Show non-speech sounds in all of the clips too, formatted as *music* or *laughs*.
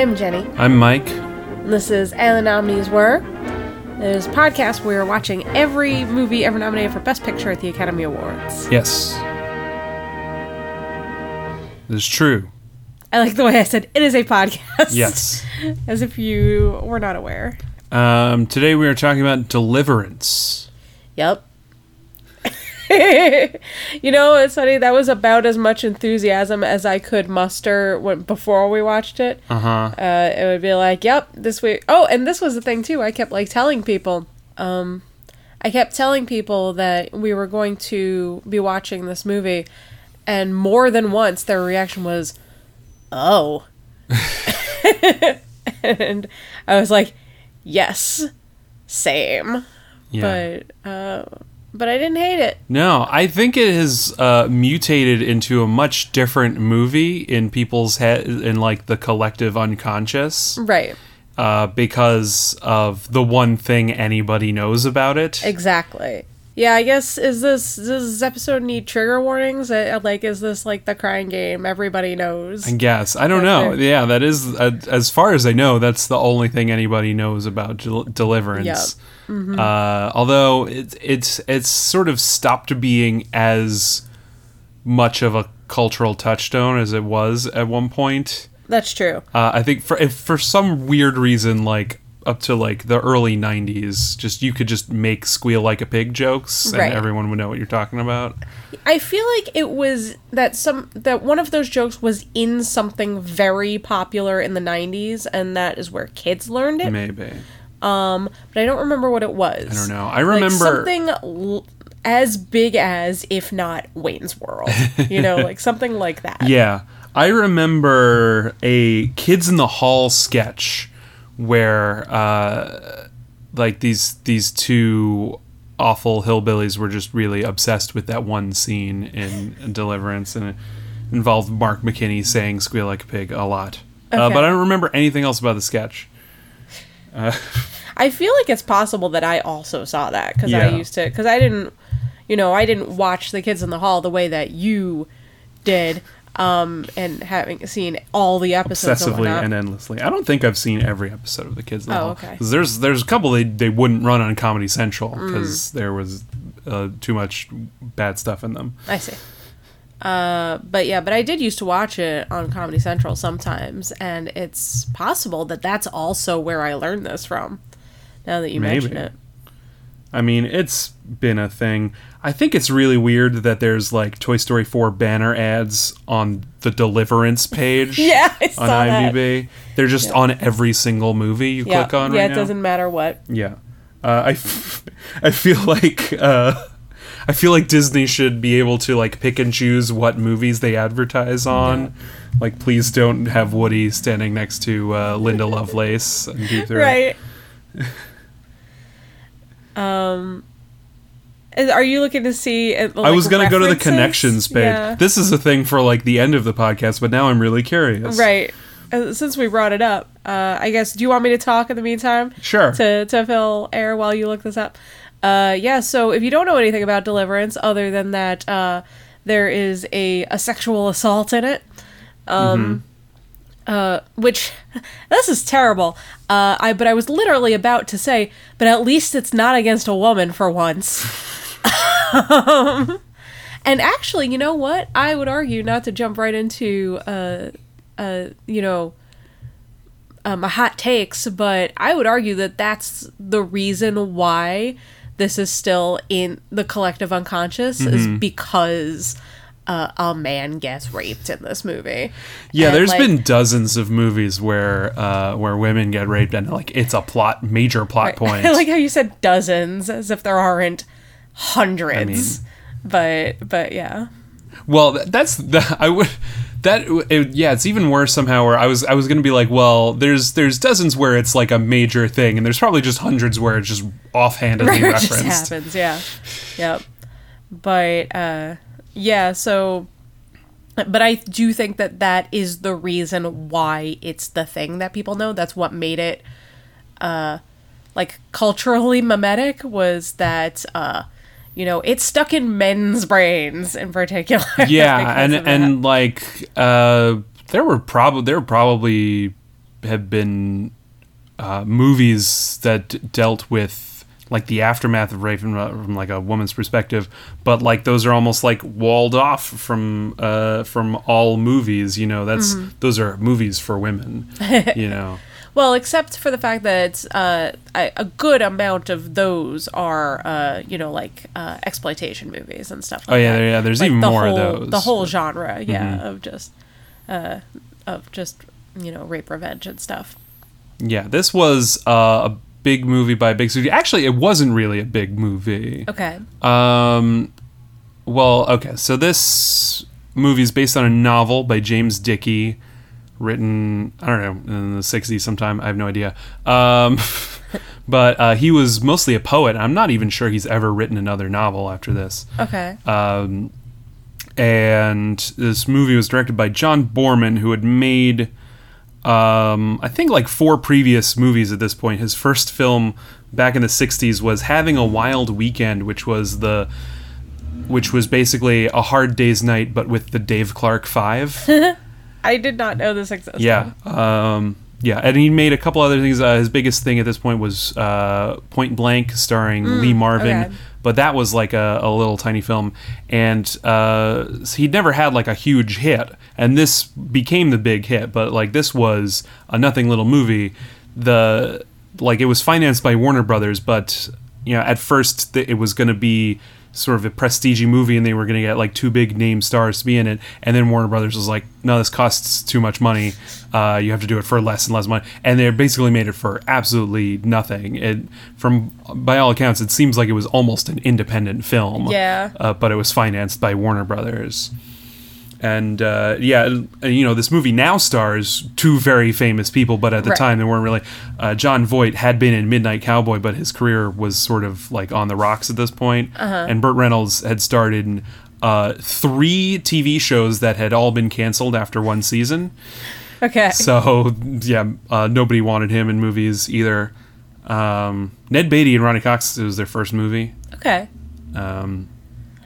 am Jenny. I'm Mike. And this is And the Nominees Were. It is a podcast where we're watching every movie ever nominated for Best Picture at the Academy Awards. Yes. It's true. I like the way I said it is a podcast. Yes. *laughs* As if you were not aware. Um, today we are talking about Deliverance. Yep. *laughs* you know, it's funny. That was about as much enthusiasm as I could muster when before we watched it. Uh-huh. Uh, it would be like, "Yep, this week." Oh, and this was the thing too. I kept like telling people. Um, I kept telling people that we were going to be watching this movie, and more than once, their reaction was, "Oh," *laughs* *laughs* and I was like, "Yes, same." Yeah. But uh, but I didn't hate it. no, I think it has uh, mutated into a much different movie in people's head, in like the collective unconscious, Right. uh, because of the one thing anybody knows about it. Exactly. Yeah, I guess is this does this episode need trigger warnings? Uh, Like, is this like the crying game everybody knows? I guess I don't know. Okay. Yeah, that is uh, as far as I know. That's the only thing anybody knows about del- Deliverance. Uh, although it's it's it's sort of stopped being as much of a cultural touchstone as it was at one point. That's true. Uh, I think for if for some weird reason, like up to like the early '90s, just you could just make "squeal like a pig" jokes, and Right. everyone would know what you're talking about. I feel like it was that some that one of those jokes was in something very popular in the '90s, and that is where kids learned it. Maybe Um, but I don't remember what it was. I don't know. I Like remember. something l- as big as, if not Wayne's World. you know, *laughs* like something like that. Yeah. I remember a Kids in the Hall sketch where uh like these these two awful hillbillies were just really obsessed with that one scene in Deliverance and it involved Mark McKinney saying squeal like a pig a lot. Uh, but I don't remember anything else about the sketch. I feel like it's possible that I also saw that because I used to because I didn't, you know, I didn't watch the Kids in the Hall the way that you did, um, and having seen all the episodes Obsessively whatnot. and endlessly. I don't think I've seen every episode of the Kids the Oh, okay. There's there's a couple they, they wouldn't run on Comedy Central Mm. because there was uh, too much bad stuff in them. I see. Uh, but yeah, but I did used to watch it on Comedy Central sometimes, and it's possible that that's also where I learned this from. Now that you mention it, I mean, it's been a thing. I think it's really weird that there's like Toy Story 4 banner ads on the Deliverance page *laughs* yeah, I saw on that. IMDb. They're just on every single movie you Yeah, click on right now. yeah, right it now. doesn't matter what. Yeah. Uh, I, f- *laughs* I feel like uh, I feel like Disney should be able to like pick and choose what movies they advertise on. Like, please don't have Woody standing next to uh, Linda Lovelace and *laughs* right. Um, are you looking to see? uh, I was gonna go to the connections page. Yeah. This is a thing for like the end of the podcast, but now I'm really curious. Right. Uh, since we brought it up, uh, I guess. Do you want me to talk in the meantime? Sure. To to fill air while you look this up. Uh, yeah. So if you don't know anything about Deliverance, other than that, uh, there is a a sexual assault in it. Um. Uh, which *laughs* this is terrible. Uh, I but I was literally about to say, but at least it's not against a woman for once. um, *laughs* and actually, you know what? I would argue not to jump right into uh, uh, you know, my hot takes, but I would argue that that's the reason why this is still in the collective unconscious is Mm-hmm. because uh, a man gets raped in this movie. Yeah, And, there's like, been dozens of movies where uh, where women get raped and like it's a plot major plot *laughs* point. I like how you said dozens, as if there aren't hundreds. I mean, but but yeah, well, that's the *laughs* I would that it, yeah, it's even worse somehow. Where I was I was gonna be like, well, there's there's dozens where it's like a major thing, and there's probably just hundreds where it's just offhandedly *laughs* Right, it just happens. Yeah, yep. But uh, yeah, so. But I do think that that is the reason why it's the thing that people know. That's what made it, uh, like culturally mimetic was that, uh, you know, it's stuck in men's brains in particular. *laughs* Yeah, and and like uh, there were probably there probably have been uh, movies that dealt with like the aftermath of rape from, uh, from like a woman's perspective, but like those are almost like walled off from uh, from all movies. You know, that's those are movies for women. you know. *laughs* Well, except for the fact that uh, a a good amount of those are, uh, you know, like uh, exploitation movies and stuff like that. Oh, yeah, that. yeah, there's Like, even the more of those. The whole genre, yeah, Mhm. of just, uh, of just, you know, rape revenge and stuff. Yeah, this was uh, a big movie by a big studio. Actually, it wasn't really a big movie. Okay. Um, well, okay. So this movie is based on a novel by James Dickey, written I don't know in the '60s sometime. I have no idea. Um, *laughs* but uh, he was mostly a poet. I'm not even sure he's ever written another novel after this. Okay. Um, and this movie was directed by John Boorman, who had made, um, I think, like four previous movies at this point. His first film back in the '60s was "Having a Wild Weekend," which was the, which was basically a Hard Day's Night, but with the Dave Clark Five. *laughs* I did not know this existed. yeah, um, yeah, and he made a couple other things. Uh, his biggest thing at this point was uh, Point Blank, starring Lee Marvin. okay. But that was like a, a little tiny film, and uh, he'd never had like a huge hit, and this became the big hit. But like this was a nothing little movie. The like it was financed by Warner Brothers, but you know at first th- it was going to be sort of a prestige movie, and they were going to get like two big name stars to be in it, and then Warner Brothers was like, no, this costs too much money. Uh, you have to do it for less and less money, and they basically made it for absolutely nothing. It from by all accounts, it seems like it was almost an independent film. Yeah. Uh, but it was financed by Warner Brothers. And uh, yeah, you know, this movie now stars two very famous people, but at the Right. time they weren't really. Uh, Jon Voight had been in Midnight Cowboy, but his career was sort of like on the rocks at this point. Uh-huh. And Burt Reynolds had started in uh, three TV shows that had all been canceled after one season. Okay. So yeah, uh, nobody wanted him in movies either. Um, Ned Beatty and Ronny Cox it was their first movie. okay. Um,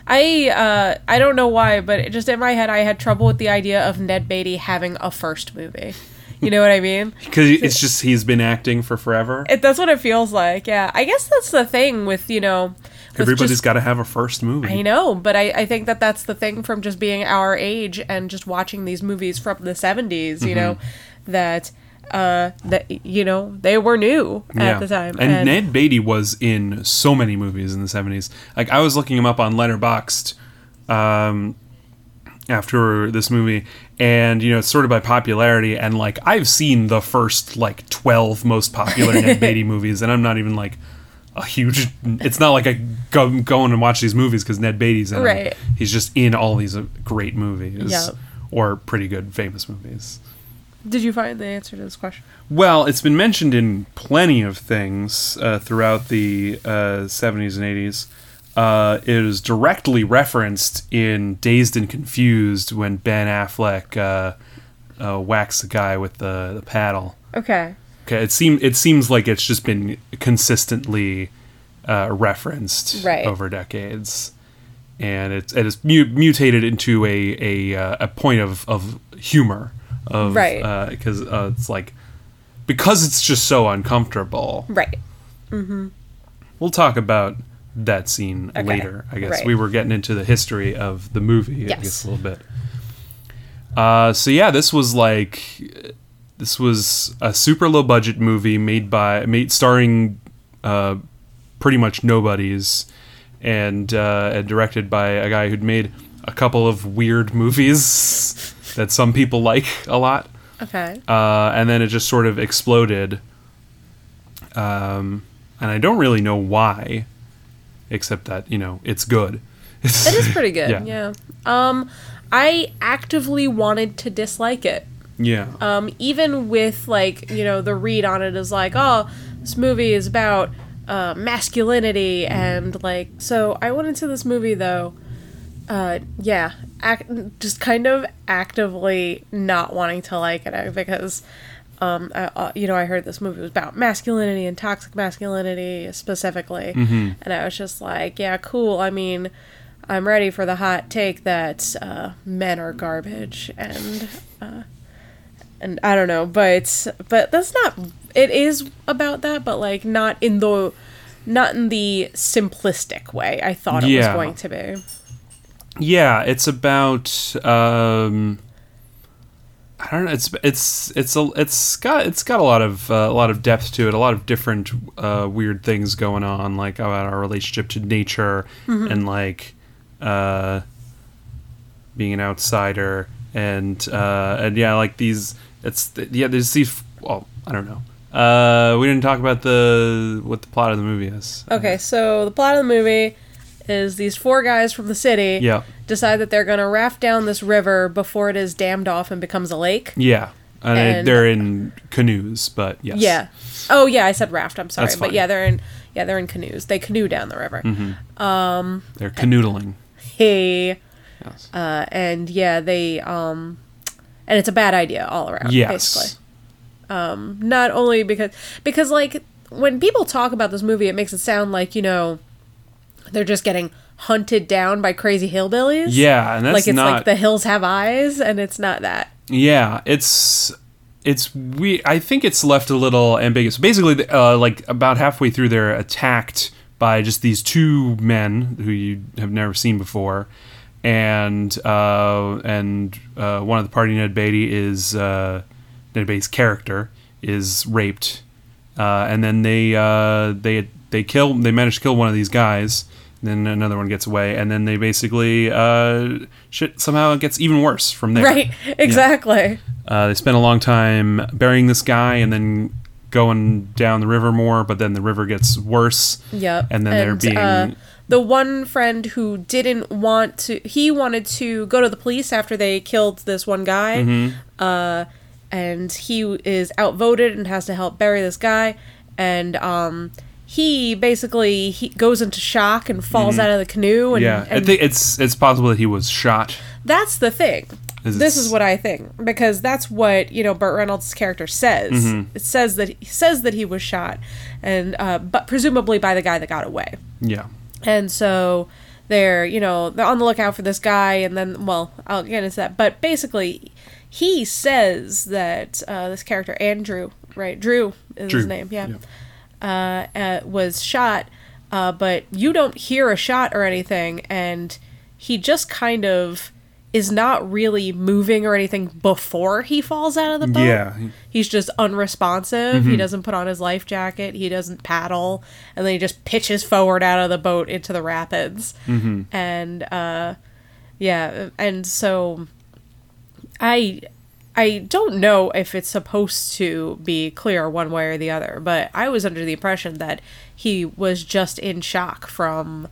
I uh I don't know why, but it just in my head I had trouble with the idea of Ned Beatty having a first movie. You know what I mean? *laughs* because it's just he's been acting for forever. It, that's what it feels like. Yeah, I guess that's the thing with you know. Everybody's got to have a first movie. I know, but I, I think that that's the thing from just being our age and just watching these movies from the 70s, you know, Mm-hmm. that uh that you know, they were new at the time. And, Ned Beatty was in so many movies in the 70s. Like, I was looking him up on Letterboxd um, after this movie, and, you know, it's sort of by popularity. And, like, I've seen the first, like, 12 most popular Ned Beatty *laughs* movies, and I'm not even, like, a huge. It's not like I go going and watch these movies because Ned Beatty's in them. Right. He's just in all these uh, great movies. Yep. Or pretty good, famous movies. Did you find the answer to this question? Well, it's been mentioned in plenty of things uh, throughout the uh, 70s and 80s. Uh, it is directly referenced in Dazed and Confused when Ben Affleck uh, uh, whacks the guy with the, the paddle. Okay. Okay, it seems it seems like it's just been consistently uh, referenced Right. over decades, and it's it is mu- mutated into a a, uh, a point of, of humor of Right. because uh, it's like because it's just so uncomfortable. Right. Mm-hmm. We'll talk about that scene Okay, later. I guess right. we were getting into the history of the movie. I Yes. guess a little bit. Uh, so yeah, this was like this was a super low budget movie made by made starring uh, pretty much nobodies and uh, and directed by a guy who'd made a couple of weird movies *laughs* that some people like a lot Okay. uh, and then it just sort of exploded. Um, and I don't really know why, except that you know it's good. It is pretty *laughs* good. Yeah. yeah. Um I actively wanted to dislike it. yeah, um, even with like you know the read on it is like oh this movie is about uh, masculinity and like so i went into this movie though uh, yeah act, just kind of actively not wanting to like it uh, because um, I, uh, you know i heard this movie was about masculinity and toxic masculinity specifically and i was just like yeah cool i mean i'm ready for the hot take that uh, men are garbage and and I don't know, but but that's not. It is about that, but like not in the not in the simplistic way I thought it Yeah. was going to be. Yeah, it's about um I don't know. It's it's it's a it's got it's got a lot of uh, a lot of depth to it. A lot of different uh, weird things going on, like about our relationship to nature and like uh, being an outsider and uh, and yeah, like these. It's yeah. There's these. Well, I don't know. Uh, we didn't talk about the what the plot of the movie is. Okay, so the plot of the movie is these four guys from the city Yeah. decide that they're going to raft down this river before it is dammed off and becomes a lake. Yeah. And, And- they're in canoes, but yes. Yeah. Oh yeah, I said raft. I'm sorry, but yeah, they're in yeah they're in canoes. They canoe down the river. They're canoodling. Hey, Yes. uh, and yeah, they um, and it's a bad idea all around. yes. Basically, um, not only because because like when people talk about this movie, it makes it sound like you know they're just getting hunted down by crazy hillbillies. Yeah, and that's like it's not. like the hills have eyes, and it's not that. yeah, it's it's we. I think it's left a little ambiguous. Basically, uh, like about halfway through, they're attacked by just these two men who you have never seen before, and uh, and uh, one of the party, Ned Beatty, is uh, Ned Beatty's character is raped, uh, and then they uh, they they kill they manage to kill one of these guys. Then another one gets away, and then they basically uh, shit somehow it gets even worse from there. Right. Exactly. Uh, they spend a long time burying this guy and then going down the river more, but then the river gets worse. Yep. And then they're being. uh, the one friend who didn't want to, he wanted to go to the police after they killed this one guy. Mm-hmm. Uh, and he is outvoted and has to help bury this guy. And um, he basically he goes into shock and falls out of the canoe. And, Mm-hmm. yeah, I think it's it's possible that he was shot. that's the thing. Is this is what I think because that's what you know. Burt Reynolds' character says. Mm-hmm. It says that he says that he was shot, and uh, but presumably by the guy that got away. Yeah. And so they're, you know, they're on the lookout for this guy, and then, well, I'll get into that. But basically, he says that uh, this character, Andrew, right? Drew is Drew, his name, yeah, Uh, uh, was shot, uh, but you don't hear a shot or anything, and he just kind of is not really moving or anything before he falls out of the boat. Yeah. He's just unresponsive. He doesn't put on his life jacket. He doesn't paddle, and then he just pitches forward out of the boat into the rapids. Mm-hmm. And uh, yeah, and so I I don't know if it's supposed to be clear one way or the other, but I was under the impression that he was just in shock from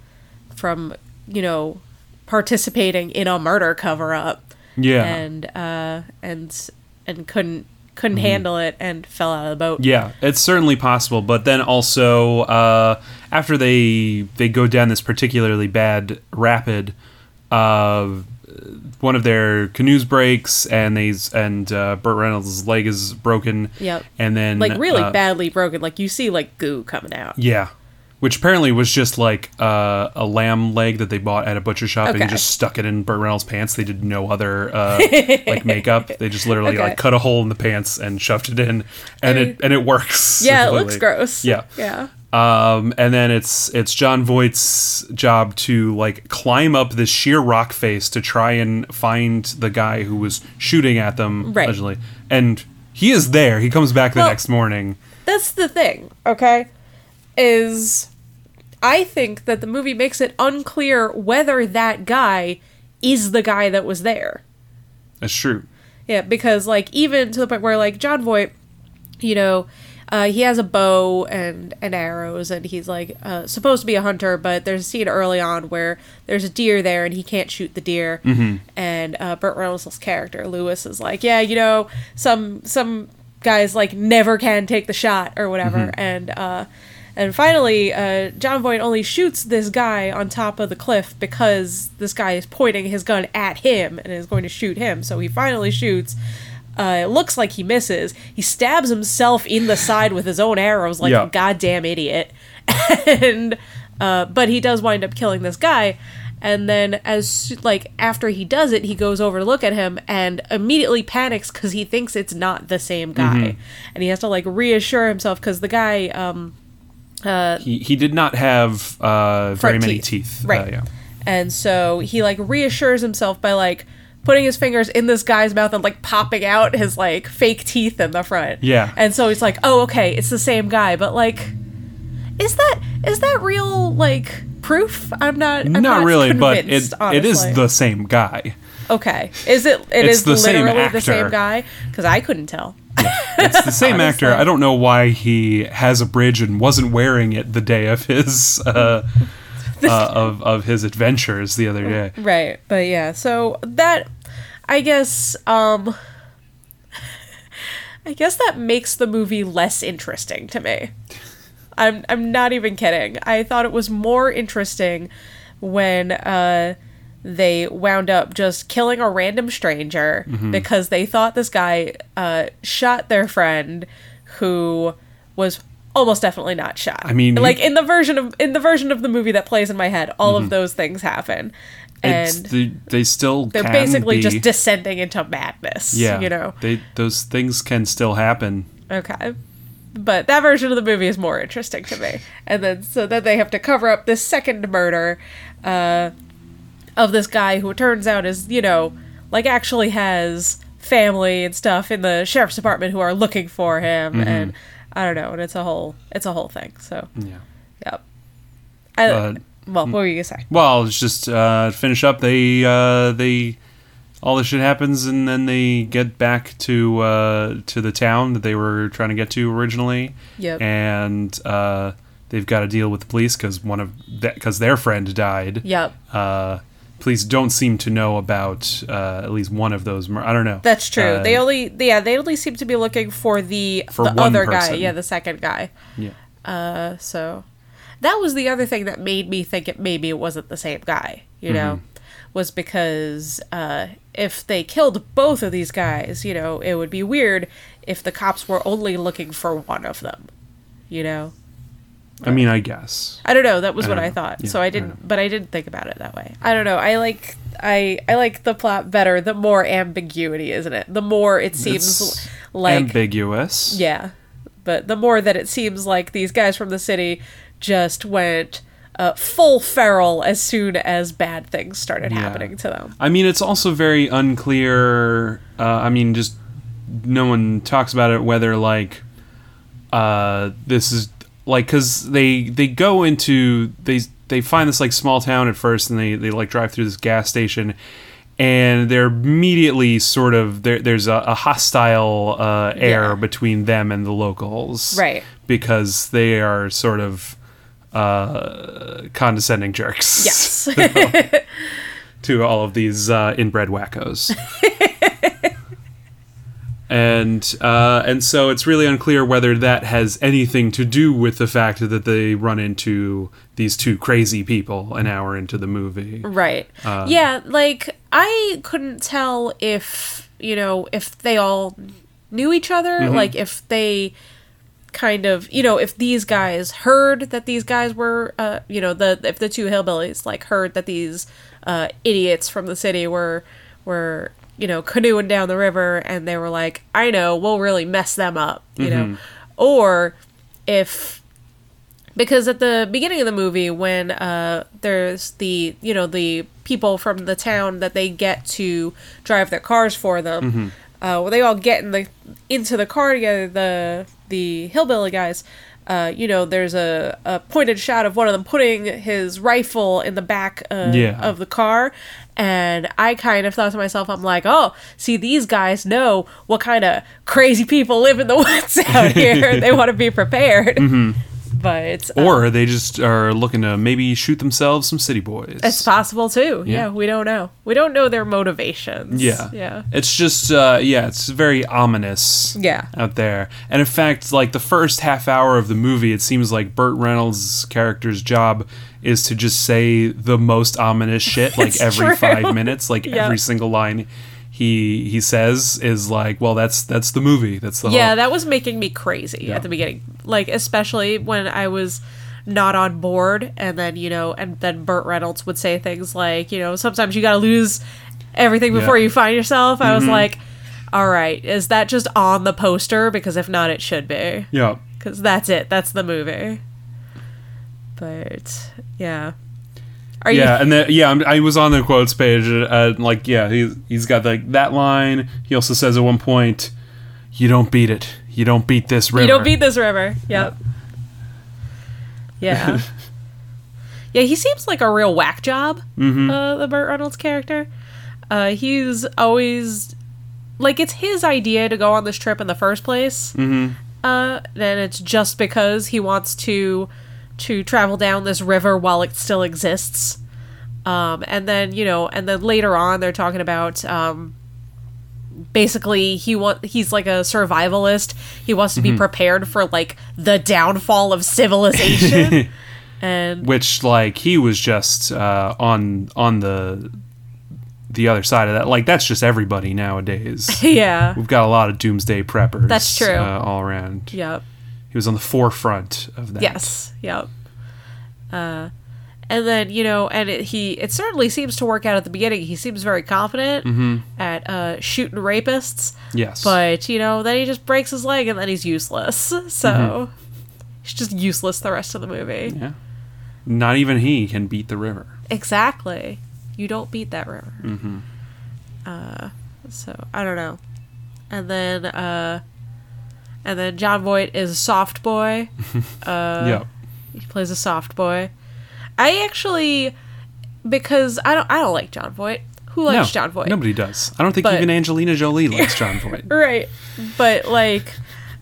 from you know participating in a murder cover up Yeah. and uh and and couldn't couldn't handle it and fell out of the boat. Yeah, it's certainly possible, but then also uh, after they they go down this particularly bad rapid, uh, one of their canoes breaks and they and uh, Burt Reynolds' leg is broken. Yep. and then Like really uh, badly broken. Like you see like goo coming out. Yeah, which apparently was just like uh, a lamb leg that they bought at a butcher shop and just stuck it in Burt Reynolds' pants. They did no other uh, *laughs* like makeup. They just literally Okay. like cut a hole in the pants and shoved it in, and it and it works. Yeah, it *laughs* looks gross. Yeah. Yeah. Um, and then it's it's Jon Voight's job to like climb up this sheer rock face to try and find the guy who was shooting at them Right. allegedly. And he is there. He comes back the Well- next morning. That's the thing, okay? Is I think that the movie makes it unclear whether that guy is the guy that was there. That's true. Yeah, because like even to the point where like Jon Voight, you know, uh, he has a bow and and arrows, and he's like uh, supposed to be a hunter, but there's a scene early on where there's a deer there, and he can't shoot the deer, and uh, Burt Reynolds' character Lewis is like, yeah, you know, some some guys like never can take the shot or whatever, and uh, and finally, uh, Jon Voight only shoots this guy on top of the cliff because this guy is pointing his gun at him and is going to shoot him. So he finally shoots. Uh, it looks like he misses. He stabs himself in the side with his own arrows, like Yeah. a goddamn idiot. *laughs* and uh, but he does wind up killing this guy. and then as like after he does it, he goes over to look at him and immediately panics because he thinks it's not the same guy, Mm-hmm. and he has to like reassure himself because the guy, um, uh, He he did not have uh, very many teeth. right? Uh, yeah. And so he like reassures himself by like putting his fingers in this guy's mouth and like popping out his like fake teeth in the front. Yeah. And so he's like, "Oh, okay, it's the same guy." But like is that is that real like proof? I'm not I'm not, not really, but it it is the same guy. Okay. Is it It It's is the same literally the same guy cuz I couldn't tell. It's the same *laughs* actor. I don't know why he has a bridge and wasn't wearing it the day of his uh, *laughs* uh, of of his adventures the other day. Right. But yeah, so that I guess um *laughs* I guess that makes the movie less interesting to me. I'm I'm not even kidding. I thought it was more interesting when uh they wound up just killing a random stranger because they thought this guy uh shot their friend who was almost definitely not shot. I mean, like in the version of in the version of the movie that plays in my head, all of those things happen. And the, they still they're basically be, just descending into madness. yeah You know? they those things can still happen. Okay. But that version of the movie is more interesting to me. And then so then they have to cover up this second murder uh, of this guy who it turns out is, you know, like actually has family and stuff in the sheriff's department who are looking for him and I don't know, and it's a whole it's a whole thing. So Yeah. yep. I, well, what were you gonna say? Well, it's just uh, finish up. They uh, they all this shit happens, and then they get back to uh, to the town that they were trying to get to originally. Yep. And uh, they've got to deal with the police because one of because their friend died. Yep. Uh, police don't seem to know about uh, at least one of those. Mur- I don't know. That's true. Uh, they only yeah, they only seem to be looking for the For the other guy, yeah, the second guy. yeah. Uh, so that was the other thing that made me think it maybe it wasn't the same guy, you know, was because uh, if they killed both of these guys, you know, it would be weird if the cops were only looking for one of them, you know. I mean, I guess. I don't know. That was I what I know. thought. Yeah, so I I didn't, know. but I didn't think about it that way. I don't know. I like I I like the plot better. The more ambiguity, isn't it? The more it seems It's like ambiguous. yeah, but the more that it seems like these guys from the city just went uh, full feral as soon as bad things started Yeah. happening to them. I mean, it's also very unclear. Uh, I mean, just no one talks about it whether like uh, this is like because they they go into they they find this like small town at first, and they they like drive through this gas station. And they're immediately sort of there. There's a, a hostile uh, air Yeah. between them and the locals, Right. Because they are sort of uh, condescending jerks. Yes. *laughs* *laughs* to all of these uh, inbred wackos. *laughs* and uh, and so it's really unclear whether that has anything to do with the fact that they run into these two crazy people an hour into the movie. right. Uh, yeah, like I couldn't tell if, you know, if they all knew each other, Mm-hmm. like if they kind of, you know, if these guys heard that these guys were uh, you know, the if the two hillbillies like heard that these uh idiots from the city were were you know, canoeing down the river and they were like, I know, we'll really mess them up, you Mm-hmm. know. Or if because at the beginning of the movie when uh there's the you know the people from the town that they get to drive their cars for them Mm-hmm. uh when they all get in the into the car together the the hillbilly guys uh you know there's a, a pointed shot of one of them putting his rifle in the back uh, Yeah. of the car and I kind of thought to myself, I'm like, oh, see, these guys know what kind of crazy people live in the *laughs* woods out here. they want to be prepared. But uh, Or they just are looking to maybe shoot themselves some city boys. it's possible too. Yeah. Yeah. we don't know. We don't know their motivations. Yeah. Yeah. It's just uh yeah, it's very ominous. Yeah. Out there. And in fact, like the first half hour of the movie, it seems like Burt Reynolds' character's job is to just say the most ominous shit like every true. 5 minutes, like *laughs* Yeah. every single line he he says is like, well, that's that's the movie. That's the Yeah, whole that was making me crazy Yeah. at the beginning. Like, especially when I was not on board and then you know and then burt reynolds would say things like you know sometimes you gotta lose everything before Yeah. you find yourself i was mm-hmm. like all right is that just on the poster because if not it should be Yeah. because that's it that's the movie but yeah are Yeah, you and then yeah, I'm, I was on the quotes page. Uh, like, yeah, he he's got like that line. He also says at one point, "You don't beat it. You don't beat this river." You don't beat this river. Yep. Yeah. *laughs* yeah, he seems like a real whack job. Mm-hmm. Uh, the Burt Reynolds character. Uh, he's always like it's his idea to go on this trip in the first place. Mm-hmm. Uh, and it's just because he wants to to travel down this river while it still exists. Um, and then you know, and then later on, they're talking about um, basically he want he's like a survivalist. He wants to Mm-hmm. be prepared for like the downfall of civilization. *laughs* and Which like he was just uh, on on the the other side of that. Like that's just everybody nowadays. *laughs* yeah, We've got a lot of doomsday preppers. That's true. Uh, all around. yep. He was on the forefront of that. Yes. Yep. Uh, and then you know, and it, he it certainly seems to work out at the beginning. He seems very confident Mm-hmm. at uh, shooting rapists, Yes. but you know, then he just breaks his leg and then he's useless. *laughs* So Mm-hmm. he's just useless the rest of the movie. yeah. Not even he can beat the river. Exactly. You don't beat that river. Mm-hmm. Uh, so I don't know. And then uh, and then Jon Voight is a soft boy. *laughs* Uh, yeah. He plays a soft boy. I actually because I don't I don't like Jon Voight. Who likes no, Jon Voight? Nobody does. I don't think But- even Angelina Jolie likes *laughs* Jon Voight. Right. But like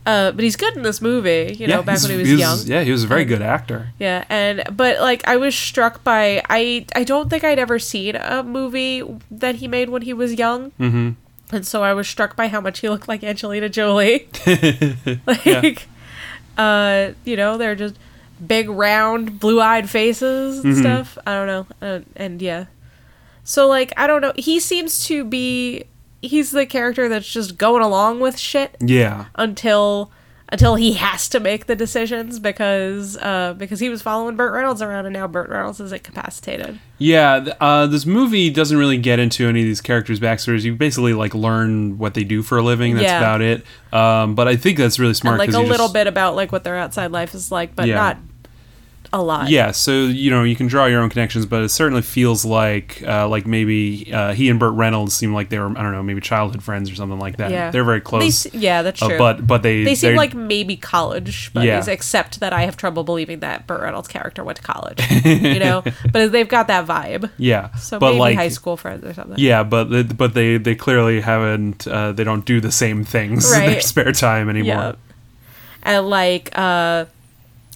uh but he's good in this movie, you know, back when he was, young. Yeah, he was a very And- good actor. Yeah, and but like I was struck by I I don't think I'd ever seen a movie that he made when he was young. Mm-hmm. And so I was struck by how much he looked like Angelina Jolie. *laughs* like uh you know, they're just big round blue-eyed faces and Mhm. stuff. I don't know. Uh, and yeah. So like I don't know, he seems to be he's the character that's just going along with shit Yeah. until until he has to make the decisions because uh because he was following Burt Reynolds around and now Burt Reynolds is incapacitated. Yeah, uh, this movie doesn't really get into any of these characters' backstories. You basically like learn what they do for a living. That's Yeah. about it. Um, but I think that's really smart. and like a little just- bit about like what their outside life is like, but Yeah. not a lot. Yeah, so you know you can draw your own connections, but it certainly feels like uh, like maybe uh, he and Burt Reynolds seem like they were I don't know maybe childhood friends or something like that. Yeah. They're very close. s- yeah, that's uh, true. but but they they seem like maybe college buddies, Yeah. except that I have trouble believing that Burt Reynolds' character went to college. *laughs* you know, but they've got that vibe. yeah, So but maybe like high school friends or something. Yeah, but they- but they they clearly haven't. Uh, they don't do the same things *laughs* in their spare time Yeah. anymore. And like uh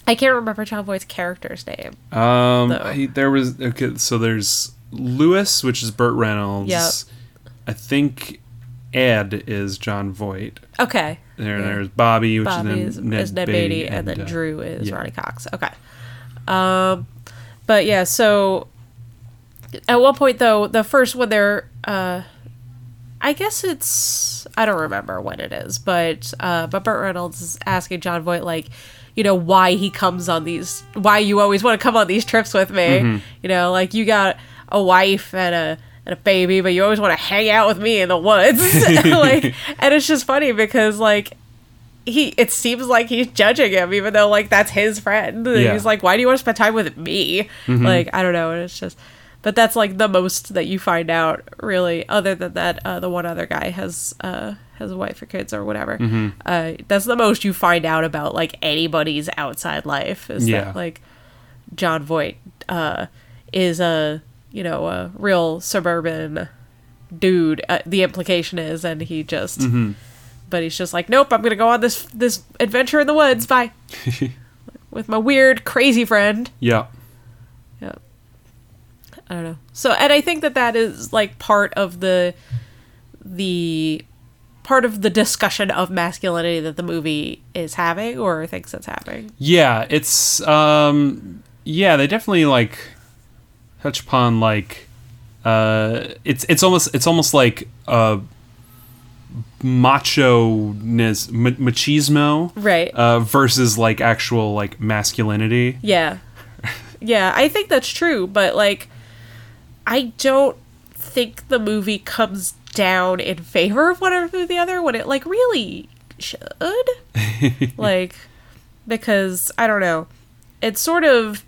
I can't remember Jon Voight's character's name. Um. I- there was okay. So there's Lewis, which is Burt Reynolds. Yep. I think Ed is Jon Voight. Okay. There, Yeah. there's Bobby, which Bobby is Ned, is Ned Beatty, Beatty, and, then uh, Drew is yeah. Ronny Cox. Okay. Um, but yeah, so at one point though, the first when they're, uh, I guess it's I don't remember when it is, but uh, but Burt Reynolds is asking Jon Voight like, you know, why he comes on these, why you always want to come on these trips with me, Mm-hmm. you know, like you got a wife and a and a baby, but you always want to hang out with me in the woods, *laughs* *laughs* like, and it's just funny because like he it seems like he's judging him even though like that's his friend. Yeah. he's like why do you want to spend time with me? Like i don't know and it's just but that's like the most that you find out really other than that uh, the one other guy has uh has a wife or kids or whatever uh that's the most you find out about like anybody's outside life is Yeah. that like jon voight uh is a you know a real suburban dude uh, the implication is and he just Mm-hmm. but he's just like, nope, I'm gonna go on this this adventure in the woods. Bye. *laughs* With my weird, crazy friend. Yeah. Yeah. I don't know. So, and I think that that is like part of the the part of the discussion of masculinity that the movie is having or thinks it's having. Yeah, it's um yeah, they definitely like touch upon like uh it's it's almost it's almost like uh macho-ness, ma- machismo, Right. Uh, versus like actual like masculinity. Yeah. Yeah, I think that's true, but like I don't think the movie comes down in favor of one over the other when it like really should. *laughs* like because I don't know. It's sort of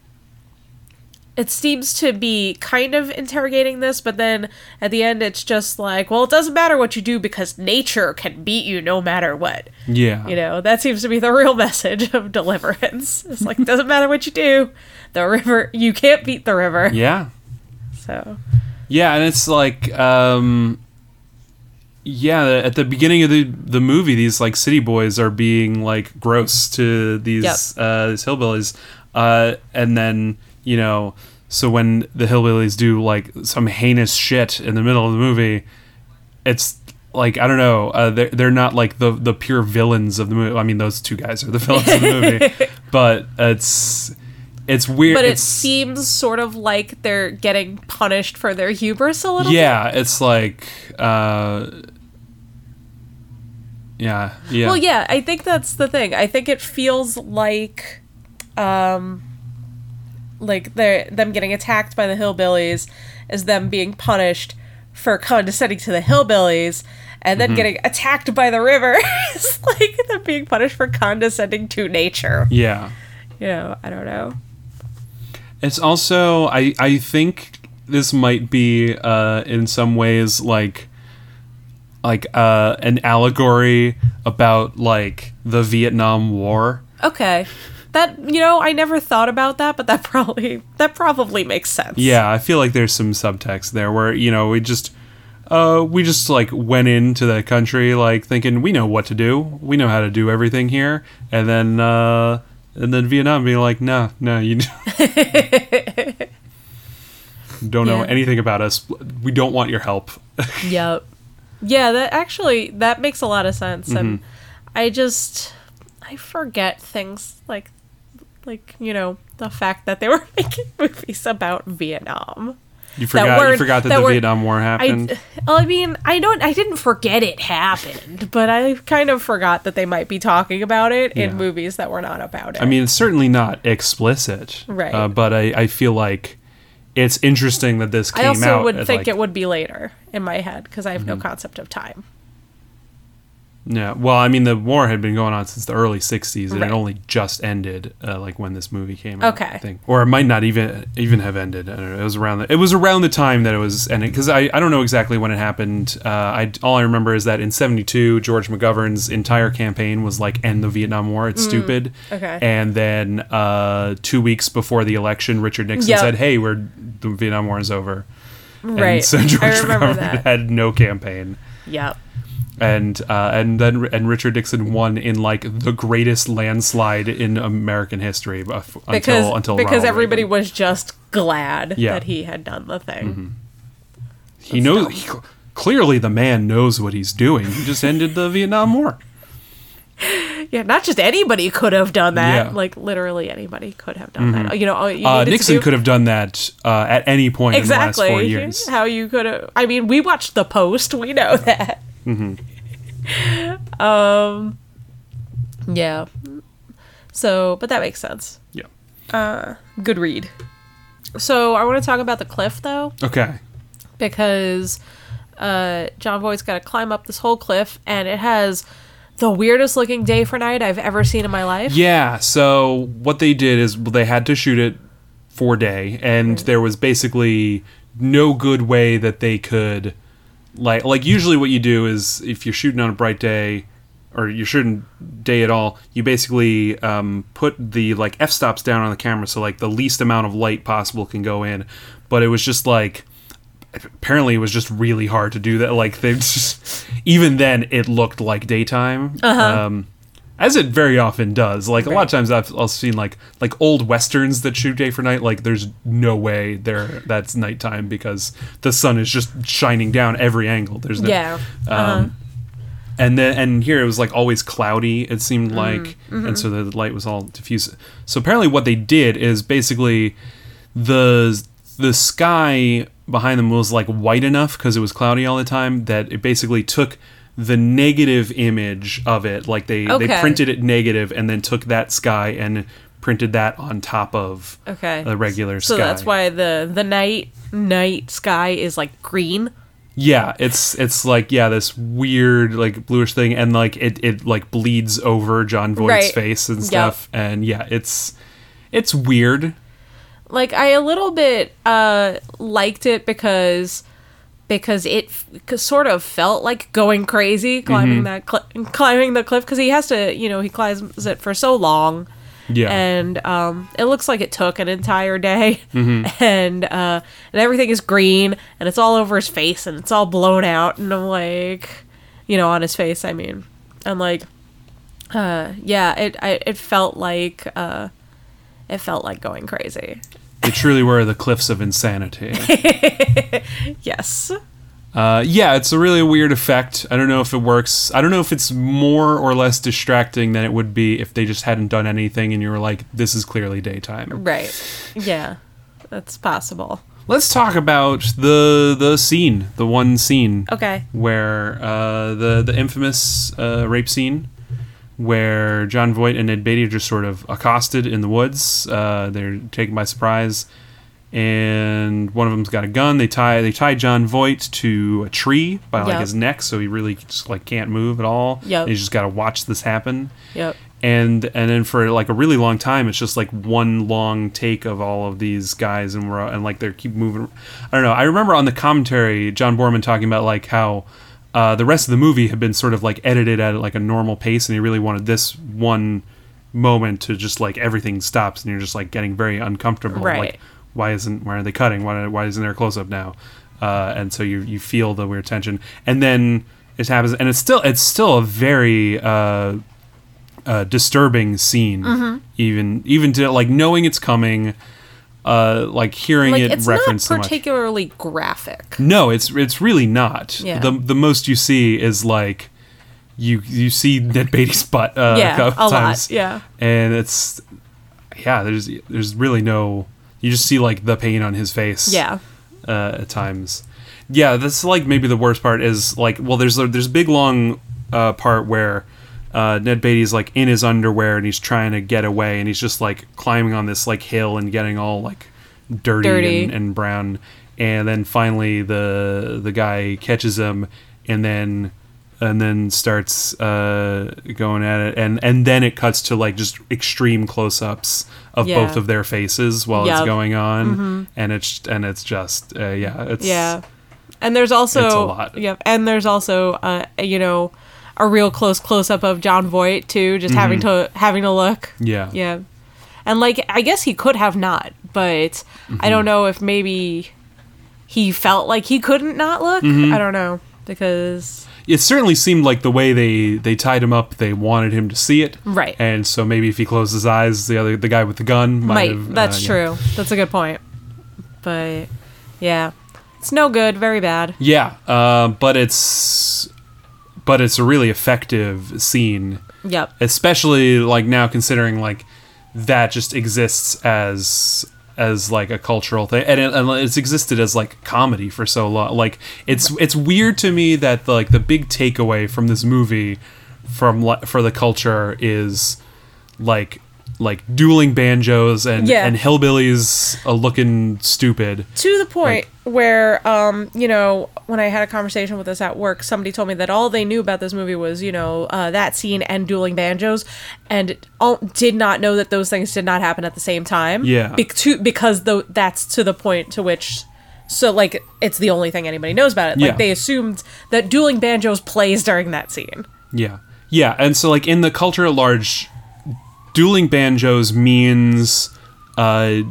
it seems to be kind of interrogating this, but then at the end it's just like, well, it doesn't matter what you do because nature can beat you no matter what. Yeah. You know, that seems to be the real *laughs* message of deliverance. It's like, doesn't matter what you do, the river, you can't beat the river. Yeah. So, Yeah, and it's like, um, yeah, at the beginning of the the movie, these like city boys are being like gross to these Yep. uh, these hillbillies, uh, and then you know, so when the hillbillies do like some heinous shit in the middle of the movie, it's like I don't know, uh, they're they're not like the the pure villains of the movie. I mean, those two guys are the villains of the movie, *laughs* but it's it's weird. but it it's, seems sort of like they're getting punished for their hubris a little bit. yeah it's like uh yeah yeah Well, yeah, I think that's the thing. I think it feels like, um, like they're them getting attacked by the hillbillies is them being punished for condescending to the hillbillies, and Mm-hmm. then getting attacked by the river *laughs* is like them being punished for condescending to nature. yeah You know, I don't know. it's also i i think this might be uh in some ways like like uh an allegory about like the vietnam war Okay. That you know, I never thought about that, but that *laughs* probably that probably makes sense. yeah i feel like there's some subtext there where you know we just uh, we just like went into the country like thinking we know what to do, we know how to do everything here, and then uh, and then Vietnam being like, no, no, you *laughs* *laughs* don't know Yeah. anything about us. We don't want your help. Yep. Yeah, that actually that makes a lot of sense, and I just I forget things like like you know the fact that they were *laughs* making movies about Vietnam. You forgot. you weren't- forgot that, that the Vietnam War happened. I, well, I mean, I don't, I didn't forget it happened, but I kind of forgot that they might be talking about it in movies that were not about it. I mean, it's certainly not explicit, Right. Uh, but I, I feel like it's interesting that this came out. I also out. would think like- Mm-hmm. it would be later in my head because I have no concept of time. Yeah. Well, I mean, the war had been going on since the early '60s, and Right. it only just ended, uh, like when this movie came out. Okay. I think, or it might not even even have ended. I don't know. It was around the, it was around the time that it was ending because I, I don't know exactly when it happened. Uh, I all I remember is that in '72, George McGovern's entire campaign was like end the Vietnam War. It's stupid. Mm. okay. And then uh, two weeks before the election, Richard Nixon Yep. said, "Hey, we're the Vietnam War is over." Right. And so George I remember McGovern that. had no campaign Yep. And uh, and then and Richard Nixon won in like the greatest landslide in American history uh, Because until until because Ronald everybody Reagan. was just glad Yeah. Mm-hmm. that he had done the thing. he knows he, clearly the man knows what he's doing. He just ended the *laughs* Vietnam War. Yeah, not just anybody could have done that. Yeah. Mm-hmm. Like literally anybody could have done that. You know, you Uh, Nixon do- could have done that uh, at any point in the last exactly four years. how you could have. I mean, we watched the post. We know *laughs* that. Mm-hmm. *laughs* um. Yeah. So, but that makes sense. Yeah. Uh, Good read. So I want to talk about the cliff though, Okay. because uh, John Boy's got to climb up this whole cliff, and it has the weirdest looking day for night I've ever seen in my life. Yeah. So what they did is they had to shoot it for day, and there was basically no good way that they could, like, like usually what you do is if you're shooting on a bright day, or you're shooting day at all, you basically um, put the like f stops down on the camera, so like the least amount of light possible can go in. But it was just like apparently it was just really hard to do that. Like they *laughs* just even then it looked like daytime. Um as it very often does like a lot of times I've, I've seen like like old westerns that shoot day for night like there's no way there that's nighttime because the sun is just shining down every angle. There's no Yeah. um, uh-huh. and then and here it was like always cloudy it seemed mm-hmm. like and so mm-hmm. the light was all diffuse. So apparently what they did is basically the the sky behind them was like white enough because it was cloudy all the time that it basically took the negative image of it. Like they they printed it negative and then took that sky and printed that on top of Okay. a regular So sky. So that's why the the night night sky is like green. Yeah, it's it's like yeah, this weird like bluish thing, and like it it like bleeds over Jon Voight's Right. face and Yep. stuff, and yeah, it's it's weird. Like I a little bit uh liked it because because it f- sort of felt like going crazy climbing that cl- climbing the cliff because he has to you know he climbs it for so long. Yeah, and um, it looks like it took an entire day. Mm-hmm. *laughs* and uh, and everything is green and it's all over his face and it's all blown out. And I'm like you know on his face I mean I'm like uh, yeah it I, it felt like uh, it felt like going crazy they truly were the cliffs of insanity. *laughs* yes Uh, yeah, it's a really weird effect. I don't know if it works. I don't know if it's more or less distracting than it would be if they just hadn't done anything and you were like, this is clearly daytime. right yeah that's possible Let's talk about the the scene, the one scene okay where uh, the the infamous uh, rape scene, where Jon Voight and Ned Beatty are just sort of accosted in the woods. Uh, they're taken by surprise, and one of them's got a gun. They tie they tie Jon Voight to a tree by like Yep. his neck, so he really just like can't move at all. Yep. He's just got to watch this happen yep and and then for like a really long time it's just like one long take of all of these guys and we're and like they keep moving i don't know i remember on the commentary john boorman talking about like how uh, the rest of the movie had been sort of like edited at like a normal pace and he really wanted this one moment to just like everything stops and you're just like getting very uncomfortable Right. like why isn't why are they cutting why, why isn't there a close-up now uh, and so you you feel the weird tension and then it happens and it's still it's still a very uh, uh, disturbing scene, Mm-hmm. even even to like knowing it's coming, uh, like hearing like it it's not referenced so much. particularly graphic No, it's it's really not. Yeah. The the most you see is like you you see Ned Beatty's butt uh, a yeah couple a times, lot yeah and it's yeah. There's there's really no. You just see like the pain on his face. yeah uh, at times. Yeah, that's like maybe the worst part is like well, there's a, there's a big long uh, part where uh, Ned Beatty's like in his underwear and he's trying to get away and he's just like climbing on this like hill and getting all like dirty, Dirty. And, and brown, and then finally the the guy catches him and then and then starts uh, going at it and and then it cuts to like just extreme close-ups of Yeah. both of their faces while it's going on and it's and it's just uh, yeah it's Yeah. And there's also It's a lot. Yeah, and there's also uh you know a real close close up of Jon Voight too, just having to having to look. yeah Yeah. And like I guess he could have not, but I don't know if maybe he felt like he couldn't not look. I don't know because it certainly seemed like the way they they tied him up they wanted him to see it Right. and so maybe if he closed his eyes the other the guy with the gun might, might have, that's uh, yeah. true. That's a good point. But yeah. It's no good, very bad. yeah uh, but it's but it's a really effective scene Yep. especially like now considering like that just exists as as like a cultural thing and, it, and it's existed as like comedy for so long like it's it's weird to me that like the big takeaway from this movie from for the culture is like like dueling banjos and Yeah. and hillbillies uh, looking stupid to the point where um you know when i had a conversation with us at work somebody told me that all they knew about this movie was you know uh, that scene and dueling banjos and all, did not know that those things did not happen at the same time Yeah. Bec- to, because though that's to the point to which so like it's the only thing anybody knows about it like Yeah. they assumed that dueling banjos plays during that scene Yeah. Yeah, and so like in the culture at large, dueling banjos means uh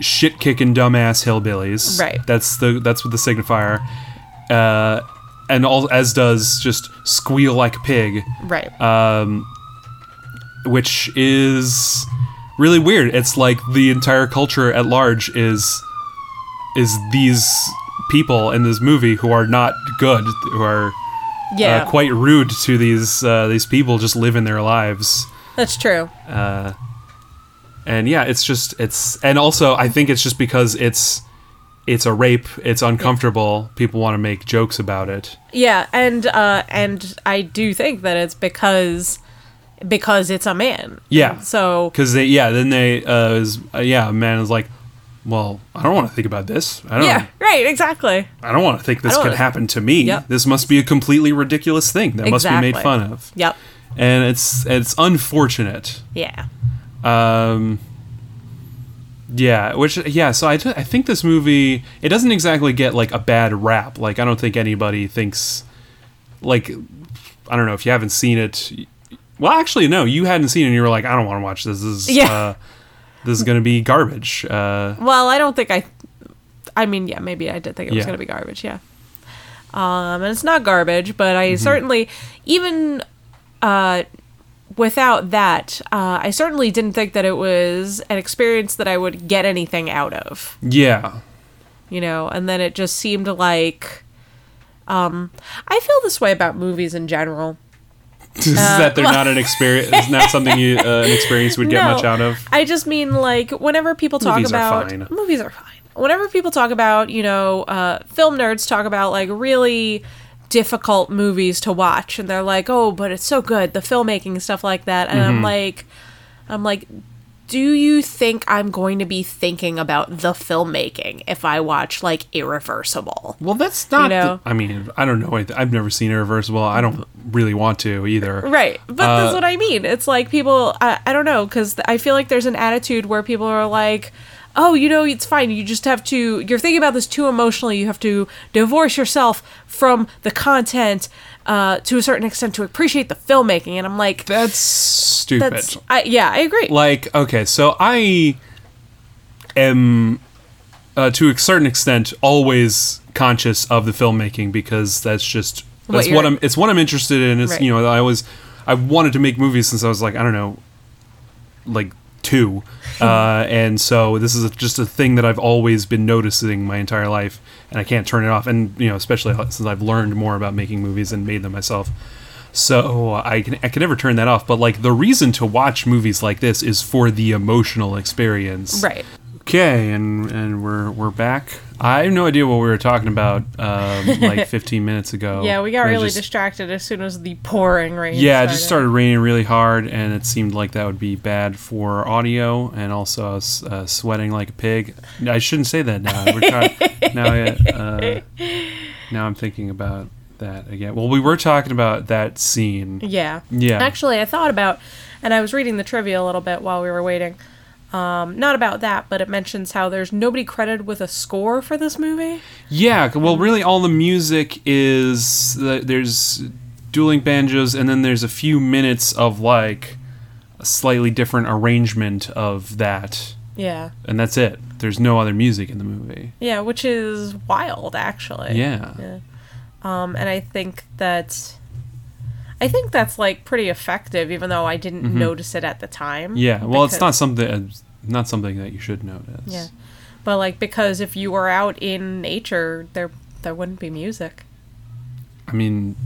shit kicking dumbass hillbillies. Right. That's the that's what the signifier. Uh and all as does just squeal like a pig, right which is really weird. It's like the entire culture at large is is these people in this movie who are not good, who are yeah uh, quite rude to these uh, these people just living their lives. That's true And yeah, it's just it's and also I think it's just because it's it's a rape. It's uncomfortable. People want to make jokes about it. Yeah, and uh, and I do think that it's because because it's a man. Yeah. So Because they, yeah, then they, uh, is, uh, yeah, a man is like, well, I don't want to think about this. I don't. yeah, right, exactly. I don't want to think this could wanna- happen to me. Yep. This must be a completely ridiculous thing that must be made fun of. Yep. And it's it's unfortunate. Yeah. Um, yeah, which yeah, so I, I think this movie it doesn't exactly get like a bad rap. Like I don't think anybody thinks like I don't know if you haven't seen it. Well, actually, no, you hadn't seen it. and You were like, I don't want to watch this. This is Yeah. uh, this is gonna be garbage. Uh, Well, I don't think I. I mean, yeah, maybe I did think it was Yeah. going to be garbage. Yeah. Um, and it's not garbage, but I Mm-hmm. certainly even uh, without that, uh, I certainly didn't think that it was an experience that I would get anything out of. yeah, You know, and then it just seemed like. Um, I feel this way about movies in general. *laughs* Is that they're not an experience. It's not something you uh, an experience would get *laughs* No, much out of. I just mean like whenever people talk Movies are about fine. movies are fine. Whenever people talk about, you know, uh, film nerds talk about like really difficult movies to watch, and they're like, "Oh, but it's so good, the filmmaking and stuff like that." And Mm-hmm. I'm like, I'm like, do you think I'm going to be thinking about the filmmaking if I watch like Irreversible? Well, that's not. the- know? I mean, I don't know. I've never seen Irreversible. I don't really want to either. Right. But Uh, that's what I mean. It's like people, I, I don't know, because I feel like there's an attitude where people are like, oh, you know, it's fine. You just have to, you're thinking about this too emotionally. You have to divorce yourself from the content uh, to a certain extent to appreciate the filmmaking. And I'm like, That's stupid. that's, I, yeah, I agree. like okay so i am uh, to a certain extent always conscious of the filmmaking because that's just that's you're- what i'm it's what i'm interested in it's Right. you know i was i wanted to make movies since i was like i don't know like two uh, and so this is just a thing that i've always been noticing my entire life and i can't turn it off and you know especially since i've learned more about making movies and made them myself so I can I can never turn that off. But like the reason to watch movies like this is for the emotional experience. right. Okay, and and we're we're back. I have no idea what we were talking about um, *laughs* like 15 minutes ago. Yeah, we got really just- distracted as soon as the pouring rain Yeah, it just started raining really hard, and it seemed like that would be bad for audio, and also I was uh, sweating like a pig. I shouldn't say that now. We're trying, *laughs* now, uh, now I'm thinking about that again. Well, we were talking about that scene. Yeah. Yeah. Actually, I thought about, and I was reading the trivia a little bit while we were waiting. Um, not about that, but it mentions how there's nobody credited with a score for this movie. Yeah, well, really, all the music is uh, there's dueling banjos, and then there's a few minutes of like a slightly different arrangement of that, Yeah. and that's it. There's no other music in the movie. Yeah, which is wild, actually. Yeah, Yeah. Um, and I think that. I think that's like pretty effective, even though I didn't notice it at the time. Mm-hmm. yeah. Well, it's not something uh, not something that you should notice. Yeah, but like because if you were out in nature, there there wouldn't be music. I mean,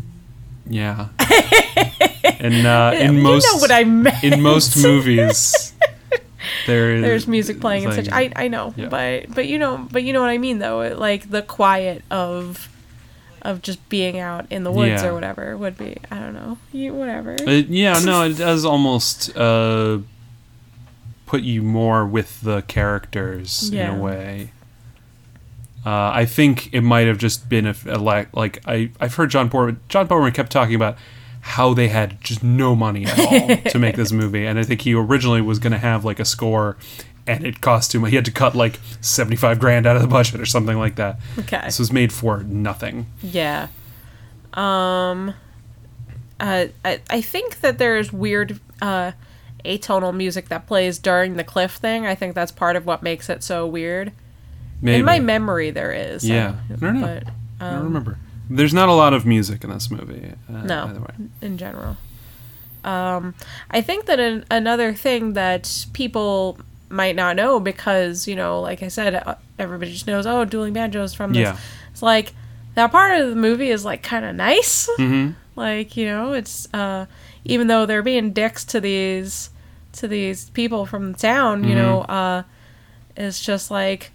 yeah. *laughs* and uh, in you most know what I meant. in most movies, *laughs* there is there's music playing and such. I I know, Yeah. but but you know, but you know what I mean though. Like the quiet of of just being out in the woods Yeah. or whatever would be. I don't know. You whatever. It, yeah, no, it does almost uh, put you more with the characters in a way. Uh, I think it might have just been a, a like like I I've heard John Boorman John Boorman kept talking about how they had just no money at all *laughs* to make this movie, and I think he originally was going to have like a score, and it cost him he had to cut like seventy five grand out of the budget or something like that. okay. This was made for nothing. Yeah. Um uh I I think that there's weird uh atonal music that plays during the cliff thing. I think that's part of what makes it so weird. Maybe. In my memory there is. Yeah. uh, I don't know. But I don't remember. There's not a lot of music in this movie. Uh, No. In general. Um, I think that an, another thing that people might not know because you know, like I said, uh, everybody just knows oh, dueling banjos from this. Yeah. It's like that part of the movie is like kind of nice. hmm *laughs* like you know, it's uh, even though they're being dicks to these to these people from the town, you know, uh, it's just like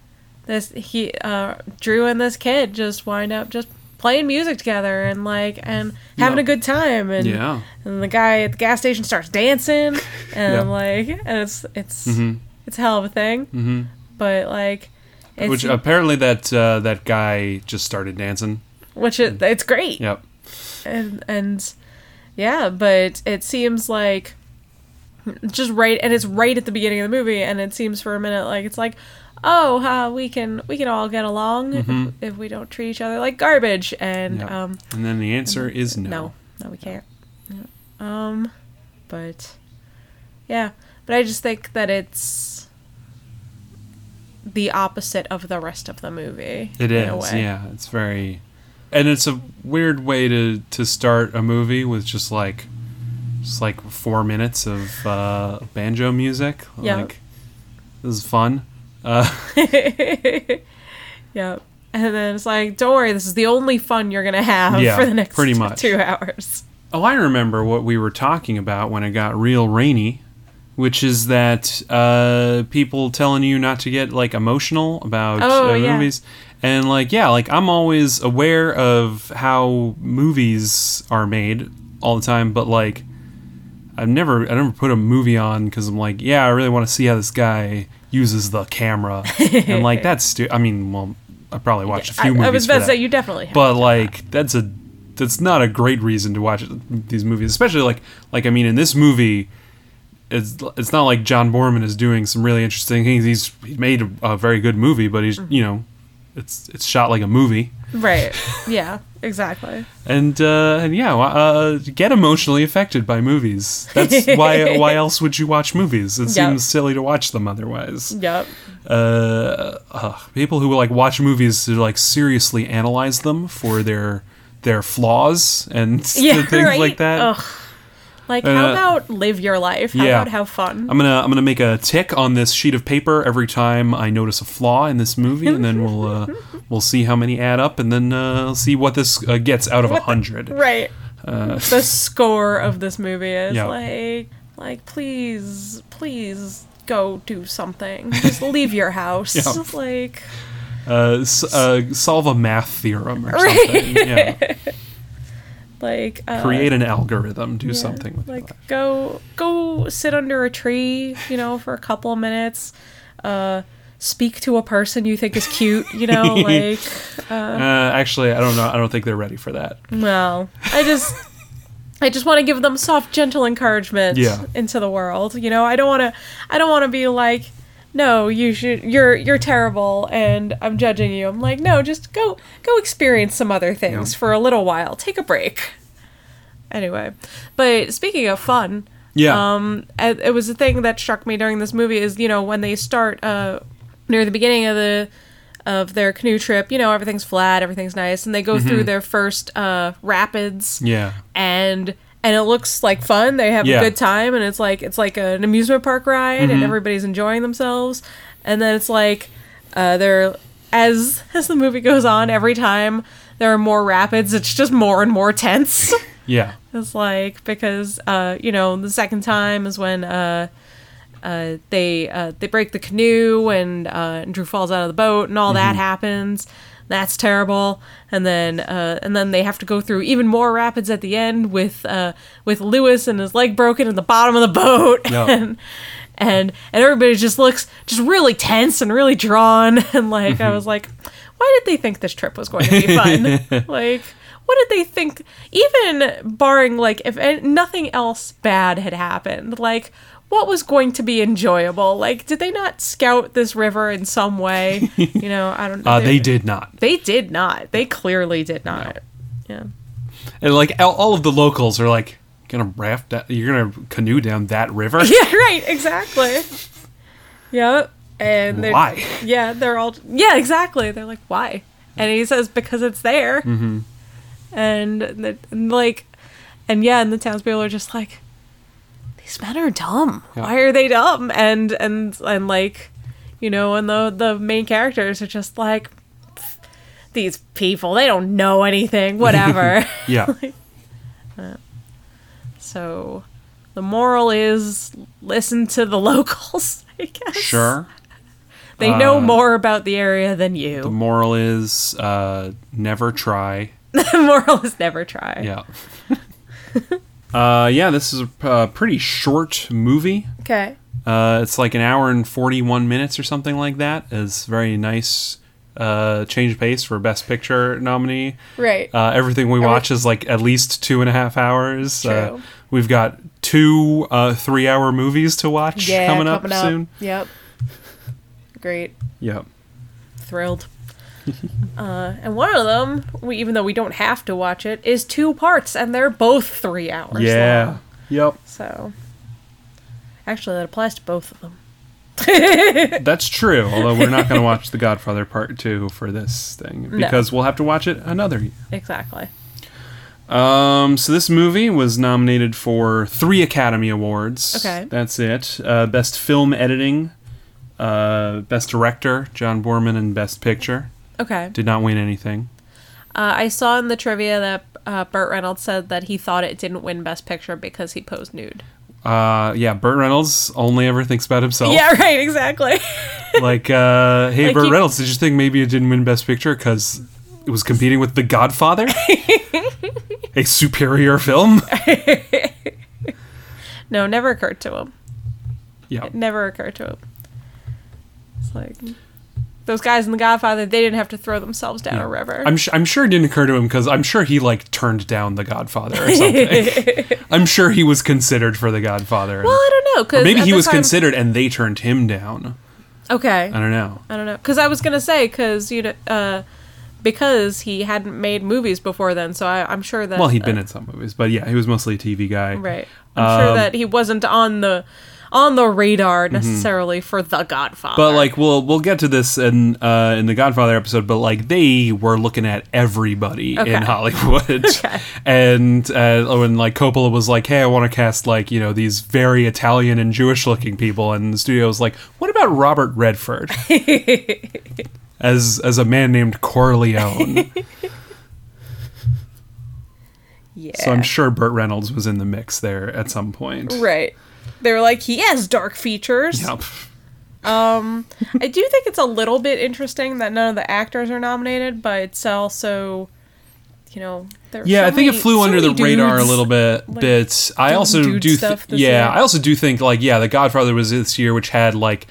this he uh Drew and this kid just wind up just playing music together and like and having Yeah. a good time and Yeah. and the guy at the gas station starts dancing *laughs* and Yeah. like and it's it's Mhm. It's a hell of a thing Mhm. but like it's, Which apparently that uh, that guy just started dancing. which it, it's great Yep. and and yeah but it seems like just right and it's right at the beginning of the movie and it seems for a minute like it's like oh uh, we can we can all get along Mhm. if, if we don't treat each other like garbage and Yep. um And then the answer is no. no no we can't um but yeah but i just think that it's the opposite of the rest of the movie It way. yeah. It's very, and it's a weird way to to start a movie with just like, just like four minutes of uh, banjo music. Yeah. Like, this is fun. Uh, *laughs* yeah. And then it's like, don't worry, this is the only fun you're gonna have Yeah, for the next pretty much. *laughs* two hours. oh, I remember what we were talking about when it got real rainy, which is that uh, people telling you not to get like emotional about Oh, uh, yeah. movies. And like, yeah, like I'm always aware of how movies are made all the time, but like, I've never, I never put a movie on because I'm like, yeah, I really want to see how this guy uses the camera, and like *laughs* that's, stu- I mean, well, I probably watched a few movies. I was about to say you definitely have. but like that's a that's not a great reason to watch these movies especially like like i mean in this movie it's it's not like john boorman is doing some really interesting things he's he made a, a very good movie but he's Mm-hmm. you know it's it's shot like a movie right. *laughs* Yeah, exactly. and uh and yeah uh get emotionally affected by movies that's *laughs* why why else would you watch movies it Yep. seems silly to watch them otherwise Yep. uh, uh, people who like watch movies to like seriously analyze them for their their flaws and Yeah, *laughs* things right? like that. Ugh. Like, how Uh, about live your life? How yeah. about have fun? I'm gonna I'm gonna make a tick on this sheet of paper every time I notice a flaw in this movie, and then we'll uh, *laughs* we'll see how many add up, and then uh, see what this uh, gets out of a hundred. *laughs* right. Uh, The score of this movie is Yeah. like, like, please, please go do something. Just *laughs* leave your house. Yeah. Like, uh, s- uh, solve a math theorem or Right. something. Yeah. Like, uh, Create an algorithm. Do Yeah, something with like go go sit under a tree you know for a couple of minutes uh speak to a person you think is cute you know *laughs* like Uh, actually, I don't know. I don't think they're ready for that. well i just i just want to give them soft gentle encouragement Yeah. into the world you know i don't want to i don't want to be like no you should you're you're terrible and i'm judging you i'm like no just go go experience some other things Yeah. for a little while take a break anyway but speaking of fun Yeah. um it, was a thing that struck me during this movie is you know when they start uh near the beginning of the of their canoe trip you know everything's flat everything's nice and they go Mm-hmm. through their first uh rapids yeah. and and it looks like fun they have Yeah. a good time and it's like it's like an amusement park ride Mm-hmm. and everybody's enjoying themselves and then it's like uh they're as *laughs* as the movie goes on every time there are more rapids it's just more and more tense *laughs* Yeah. it's like because uh, you know the second time is when uh, uh, they uh, they break the canoe and, uh, and Drew falls out of the boat and all that happens. That's terrible. And then uh, and then they have to go through even more rapids at the end with uh, with Lewis and his leg broken at the bottom of the boat. *laughs* Yeah. And, and and everybody just looks just really tense and really drawn *laughs* and like I was like, why did they think this trip was going to be fun? *laughs* like what did they think even barring like if nothing else bad had happened like what was going to be enjoyable? Like did they not scout this river in some way? You know i don't *laughs* know. Uh, they did not. they did not. They clearly did not. Yeah. And like all, of the locals are like, gonna raft that, you're gonna canoe down that river? *laughs* yeah right exactly. Yep. And they're Why? yeah they're all yeah exactly. They're like why? And he says because it's there. Mm-hmm. and, the, and like and yeah and the townspeople are just like these men are dumb Yeah. why are they dumb and and and like you know and the the main characters are just like these people they don't know anything *laughs* whatever Yeah. *laughs* so the moral is listen to the *laughs* locals i guess Sure. They know Uh, more about the area than you. The moral is uh, never try. The moral is never try. Yeah. Uh, yeah, this is a uh, pretty short movie. Okay. Uh, it's like an hour and 41 minutes or something like that. It's very nice uh, change of pace for Best Picture nominee. Right. Uh, everything we watch is like at least two and a half hours. Uh, True. we've got two uh, three hour movies to watch yeah, coming up soon. Yep. Great. Yep. Thrilled. *laughs* uh, and one of them, we, even though we don't have to watch it, is two parts, and they're both three hours Yeah. long. Yep. So, actually, that applies to both of them. *laughs* *laughs* That's true. Although we're not going to watch The Godfather Part 2 for this thing because we'll have to watch it another year. Exactly. Um, so this movie was nominated for three Academy Awards. Okay. That's it. Uh, Best Film Editing, uh, Best Director, John Boorman, and Best Picture. Okay. Did not win anything. Uh, I saw in the trivia that uh, Burt Reynolds said that he thought it didn't win Best Picture because he posed nude. Uh, yeah, Burt Reynolds only ever thinks about himself. Yeah, right, exactly. *laughs* Like, uh, hey, Like Burt he- Reynolds, did you think maybe it didn't win Best Picture because it was competing with The Godfather? *laughs* A superior film? *laughs* no, never occurred to him. Yeah. It never occurred to him. It's like those guys in The Godfather, they didn't have to throw themselves down a river. I'm, sh- I'm sure it didn't occur to him because I'm sure he like turned down The Godfather or something. *laughs* I'm sure he was considered for The Godfather. and- well, I don't know or maybe he was considered and they turned him down. Okay, I don't know. I don't know because I was gonna say because you know uh, because he hadn't made movies before then, so I, I'm sure that Well, he'd been uh, in some movies, but yeah, he was mostly a TV guy. right. I'm sure Um, that he wasn't on the on the radar necessarily for The Godfather. Mm-hmm. But like we'll we'll get to this in uh, in the Godfather episode, but like they were looking at everybody Okay. in Hollywood, *laughs* and uh, when like Coppola was like, "Hey, I want to cast like you know these very Italian and Jewish looking people," and the studio was like, "What about Robert Redford *laughs* as as a man named Corleone?" yeah, *laughs* So I'm sure Burt Reynolds was in the mix there at some point. right. They were like, he has dark features. Yep. Um, I do think it's a little bit interesting that none of the actors are nominated, but it's also, you know, Yeah, so I think many- it flew so under the radar a little bit. like, but I also do. Th- yeah, year. I also do think like yeah, The Godfather was this year, which had like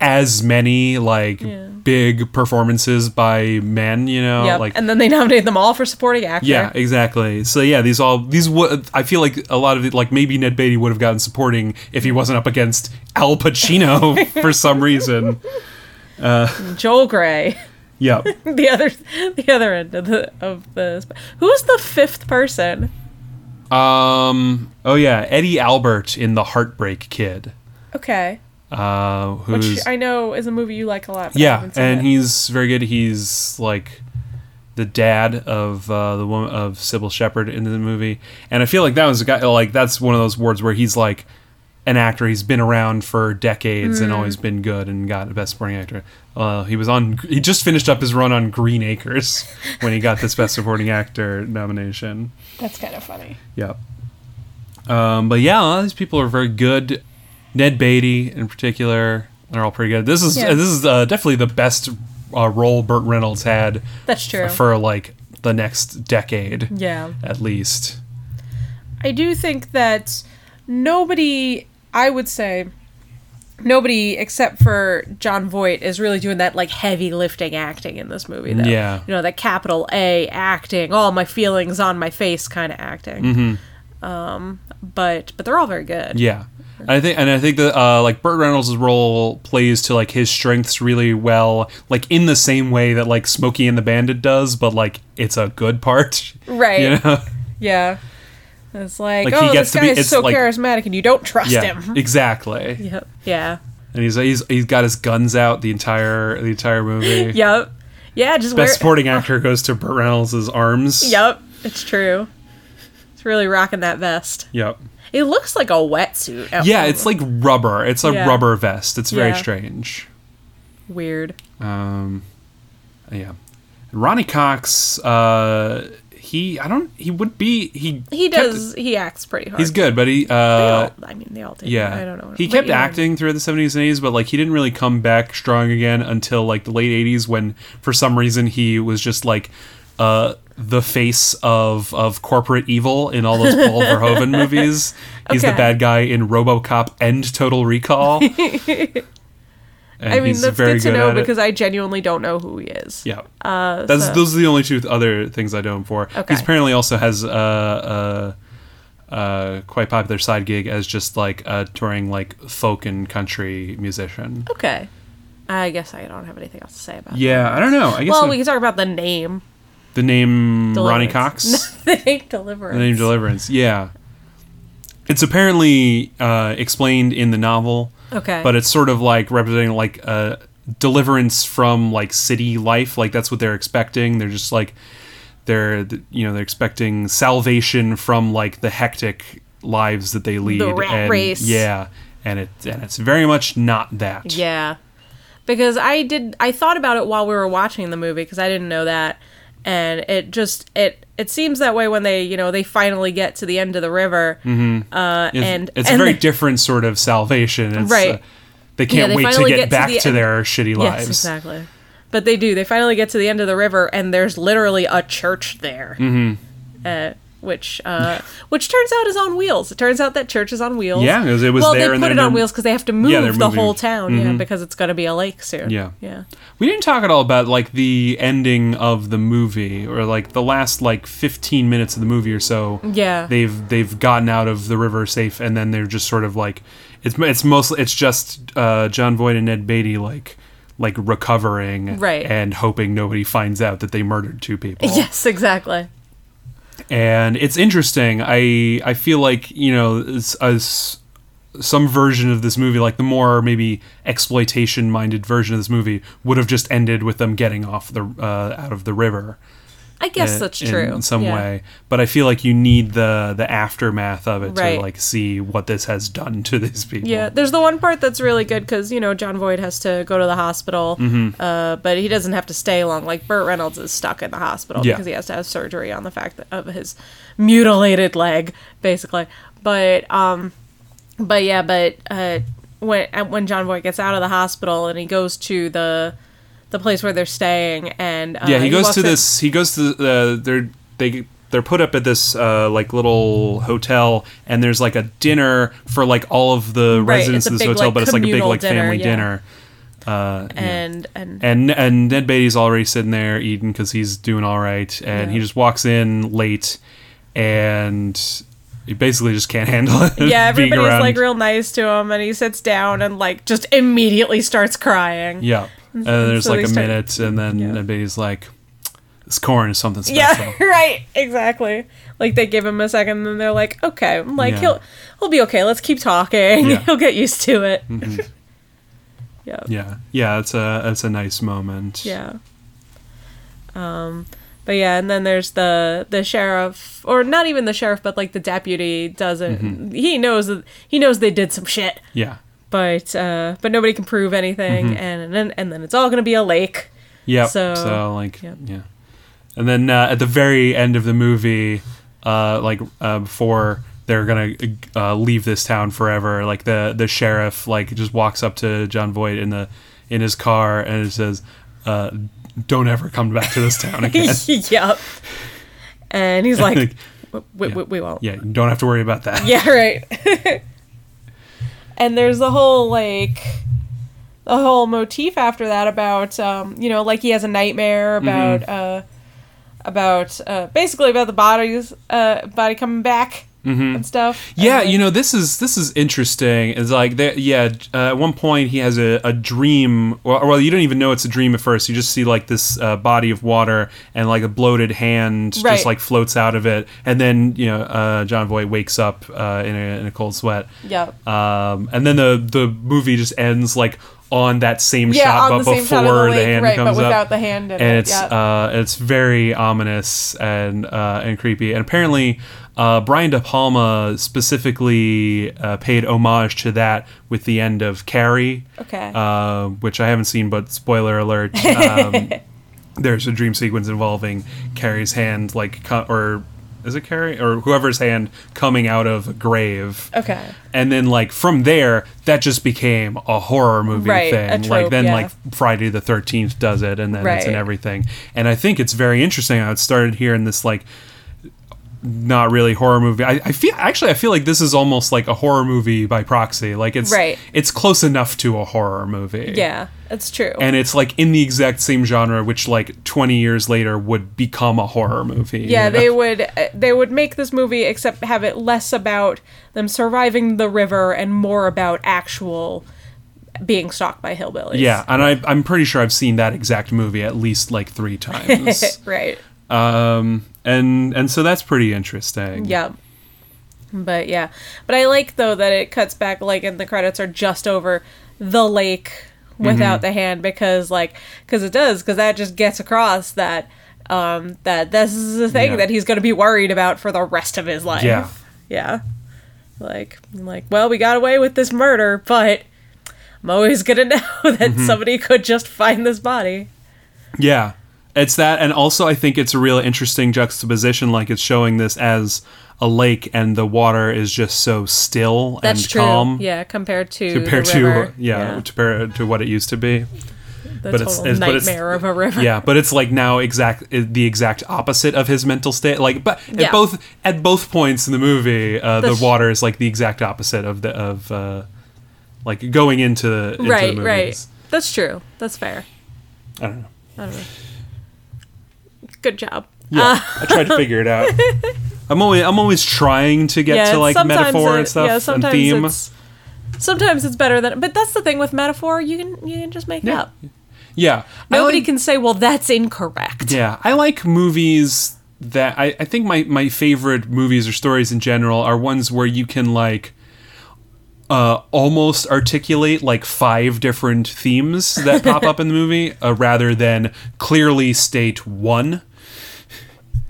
as many like Yeah. big performances by men. You know, Yep. like and then they nominated them all for supporting actor. yeah, exactly. So yeah, these all these would I feel like a lot of it like maybe Ned Beatty would have gotten supporting if he wasn't up against Al Pacino *laughs* for some reason. Joel Grey, Yep. *laughs* the other, the other end of the of the. Who's the fifth person? Um. Oh yeah, Eddie Albert in The Heartbreak Kid. Okay, Uh, who's which I know is a movie you like a lot. yeah, and it. he's very good. He's like the dad of uh, the woman of Cybill Shepherd in the movie, and I feel like that was a guy like that's one of those awards where he's like an actor. He's been around for decades Hmm. and always been good and got a Best Supporting Actor. Uh, he was on. He just finished up his run on Green Acres *laughs* when he got this Best Supporting Actor nomination. That's kind of funny. Yep. Um, but yeah, a lot of these people are very good. Ned Beatty, in particular, they're all pretty good. This is Yeah. this is uh, definitely the best uh, role Burt Reynolds had That's true. for like the next decade, yeah. at least. I do think that nobody, I would say, nobody except for Jon Voight is really doing that like heavy lifting acting in this movie. Though. Yeah. you know that capital A acting, all my feelings on my face kind of acting. Mm-hmm. Um, but but they're all very good. Yeah. I think, and I think that uh, like Burt Reynolds' role plays to like his strengths really well, like in the same way that like Smokey and the Bandit does, but like it's a good part, *laughs* Right. You know? Yeah. It's like, Like, oh, this to be- guy is so like- charismatic, and you don't trust yeah, him. *laughs* exactly. Yep. Yeah. And he's he's he's got his guns out the entire the entire movie. *laughs* Yep. Yeah. Just wear. Best supporting actor goes to Burt Reynolds' arms. Yep. It's true. It's really rocking that vest. Yep. It looks like a wetsuit. Yeah, one it's like rubber. It's a Yeah. rubber vest. It's very Yeah. strange. weird. Um, yeah. Ronny Cox, uh, he I don't he would be he He kept- does. he acts pretty hard. he's good, but he They uh all, I mean, they all do. yeah I don't know. he kept acting throughout the 70s and 80s, but like he didn't really come back strong again until like the late 80s when for some reason he was just like uh the face of of corporate evil in all those Paul *laughs* Verhoeven movies. He's the bad guy in RoboCop and Total Recall. *laughs* And I mean, that's very good to good know because I genuinely don't know who he is. Yeah. Uh, That's so- those are the only two other things I know him for. Okay. He apparently also has a, a, a quite popular side gig as just like a touring like folk and country musician. Okay. I guess I don't have anything else to say about. Yeah, I don't know. I guess Well, the, we can talk about the name. The name Ronny Cox, *laughs* the name Deliverance. the name Deliverance. Yeah, it's apparently uh, explained in the novel, Okay. but it's sort of like representing like a deliverance from like city life. Like that's what they're expecting. They're just like they're you know they're expecting salvation from like the hectic lives that they lead. The rat and, race. Yeah, and it and it's very much not that. Yeah. Because I did I thought about it while we were watching the movie because I didn't know that and it just it it seems that way when they, you know, they finally get to the end of the river. Mm-hmm. Uh It's, and it's and a very they- different sort of salvation. It's, Right. uh, they can't they wait to get, get to back the to, their shitty lives. Yes, exactly. But they do. They finally get to the end of the river and there's literally a church there. Mm-hmm. Uh which uh, *laughs* which turns out is on wheels. It turns out that church is on wheels. Yeah, 'cause it was well, they put it on wheels because they have to move Yeah, the moving. whole town. Yeah, Mhm. because it's going to be a lake soon. Yeah. yeah. We didn't talk at all about like the ending of the movie or like the last like 15 minutes of the movie or so. Yeah. They've they've gotten out of the river safe and then they're just sort of like it's it's mostly it's just uh, Jon Voight and Ned Beatty like like recovering Right. and hoping nobody finds out that they murdered two people. *laughs* Yes, exactly. And it's interesting. I I feel like you know as some version of this movie, like the more maybe exploitation minded version of this movie, would have just ended with them getting off the uh, out of the river. I guess that's true. in some Yeah. way. But I feel like you need the the aftermath of it Right. to like see what this has done to these people. Yeah, there's the one part that's really good because you know Jon Voight has to go to the hospital, Mm-hmm. uh, but he doesn't have to stay long. Like Burt Reynolds is stuck in the hospital Yeah. because he has to have surgery on the fact that, of his mutilated leg, basically. But um, but yeah, but uh, when uh, when Jon Voight gets out of the hospital and he goes to the the place where they're staying, and uh, yeah, he goes to in- this. He goes to uh, they're they they're put up at this uh, like little hotel, and there's like a dinner for like all of the Right, residents of this big, hotel, like, but it's like a big like dinner, family yeah. dinner. Uh, yeah. and and and and Ned Beatty's already sitting there eating because he's doing all right, and he just walks in late, and he basically just can't *laughs* handle it. yeah, everybody's like real nice to him, and he sits down and like just immediately starts crying. Yeah. And then there's So like a start- minute, and then Yeah. Beatty's like, "This corn is something special." Yeah, *laughs* right, exactly. Like they give him a second, and then they're like, "Okay, I'm like Yeah. he'll he'll be okay. Let's keep talking. Yeah. Mm-hmm. *laughs* he'll get used to it." *laughs* yeah, Yeah, yeah, it's a it's a nice moment. yeah. Um, but yeah, and then there's the the sheriff, or not even the sheriff, but like the deputy doesn't. Mm-hmm. He knows that he knows they did some shit, yeah, but uh, but nobody can prove anything, Mm-hmm. and, and then and then it's all gonna be a lake. yep. So, So- like, yep. yeah, and then uh, at the very end of the movie, uh, like uh, before they're gonna uh, leave this town forever, like the the sheriff like just walks up to Jon Voight in the in his car and says, uh, "Don't ever come back to this town again." *laughs* yep. And he's *laughs* like, Like, we, yeah. we, we won't. yeah, don't have to worry about that. Yeah, right. *laughs* and there's a whole like a whole motif after that about um, you know, like he has a nightmare about Mm-hmm. uh about uh basically about the bodies uh body coming back and stuff. Mm-hmm. Yeah, And, you know this is this is interesting. It's like there, yeah. Uh, at one point, he has a, a dream. Well, well, you don't even know it's a dream at first. You just see like this uh, body of water and like a bloated hand Right. just like floats out of it, and then you know uh, Jon Voight wakes up uh, in, a, in a cold sweat. Yep. Um, and then the the movie just ends like on that same Yeah, shot, but before shot the the, hand right, but comes without up, the hand in and it, it's yeah. uh, it's very ominous and uh, and creepy. And apparently, uh, Brian De Palma specifically uh, paid homage to that with the end of Carrie. Okay. Uh, which I haven't seen, but spoiler alert. *laughs* Um, there's a dream sequence involving Carrie's hand, like, co- or is it Carrie or whoever's hand coming out of a grave. Okay. And then, like from there, that just became a horror movie Right, thing. a like then, yeah. like Friday the Thirteenth does it, and then it's in everything. And I think it's very interesting how it started here in this like not really horror movie. I, I feel actually I feel like this is almost like a horror movie by proxy. Like it's Right. it's close enough to a horror movie. Yeah, that's true. And it's like in the exact same genre, which like 20 years later would become a horror movie. yeah, you know? they would uh, they would make this movie except have it less about them surviving the river and more about actual being stalked by hillbillies. Yeah, and I, I'm pretty sure I've seen that exact movie at least like three *laughs* times. right. um, and and so that's pretty interesting. Yeah. But yeah. But I like though that it cuts back like and the credits are just over the lake without Mm-hmm. the hand because like cuz it does cuz that just gets across that um that this is the thing Yeah. that he's going to be worried about for the rest of his life. Yeah. Yeah. Like like well, we got away with this murder, but I'm always going *laughs* to know that Mm-hmm. somebody could just find this body. Yeah. It's that, and also I think it's a real interesting juxtaposition. Like it's showing this as a lake, and the water is just so still That's and true. calm Yeah, compared to compared the to river. yeah, compared to what it used to be. the but it's- total it's- but it's- nightmare of a river. Yeah, but it's like now exact the exact opposite of his mental state. Like, but Yeah. at both at both points in the movie, uh, the The sh- water is like the exact opposite of the of uh, like going into, into right, the right. That's true. That's fair. I don't know. I don't know. Good job. Yeah, I tried to *laughs* figure it out. I'm always I'm always trying to get to like metaphor it- and stuff Yeah, and theme. it's sometimes it's better than. But that's the thing with metaphor. You can you can just make it up. Yeah, Nobody like- can say, "Well, that's incorrect." Yeah, I like movies that I, I think my, my favorite movies or stories in general are ones where you can like uh, almost articulate like five different themes that *laughs* pop up in the movie uh, rather than clearly state one.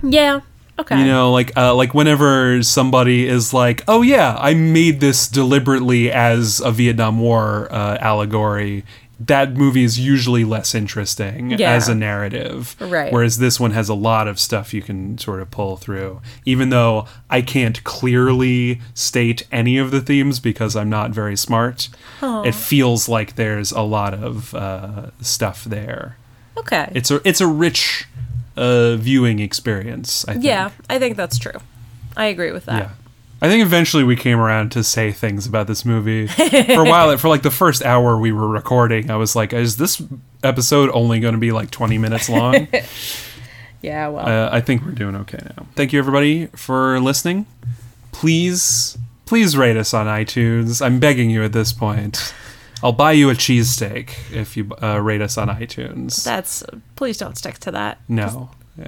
Yeah. Okay. You know, like uh, like whenever somebody is like, "Oh yeah, I made this deliberately as a Vietnam War uh, allegory." That movie is usually less interesting Yeah. as a narrative, Right. Whereas this one has a lot of stuff you can sort of pull through. Even though I can't clearly state any of the themes because I'm not very smart, it feels like there's a lot of uh, stuff there. okay. It's a it's a rich uh, viewing experience. I think. yeah, I think that's true. I agree with that. Yeah. I think eventually we came around to say things about this movie. for a while, for like the first hour we were recording, I was like, is this episode only going to be like 20 minutes long? *laughs* Yeah. Well. uh, I think we're doing okay now. Thank you, everybody, for listening. Please, please rate us on iTunes. I'm begging you at this point. I'll buy you a cheesesteak if you uh, rate us on iTunes. that's. Please don't stick to that. no. *laughs*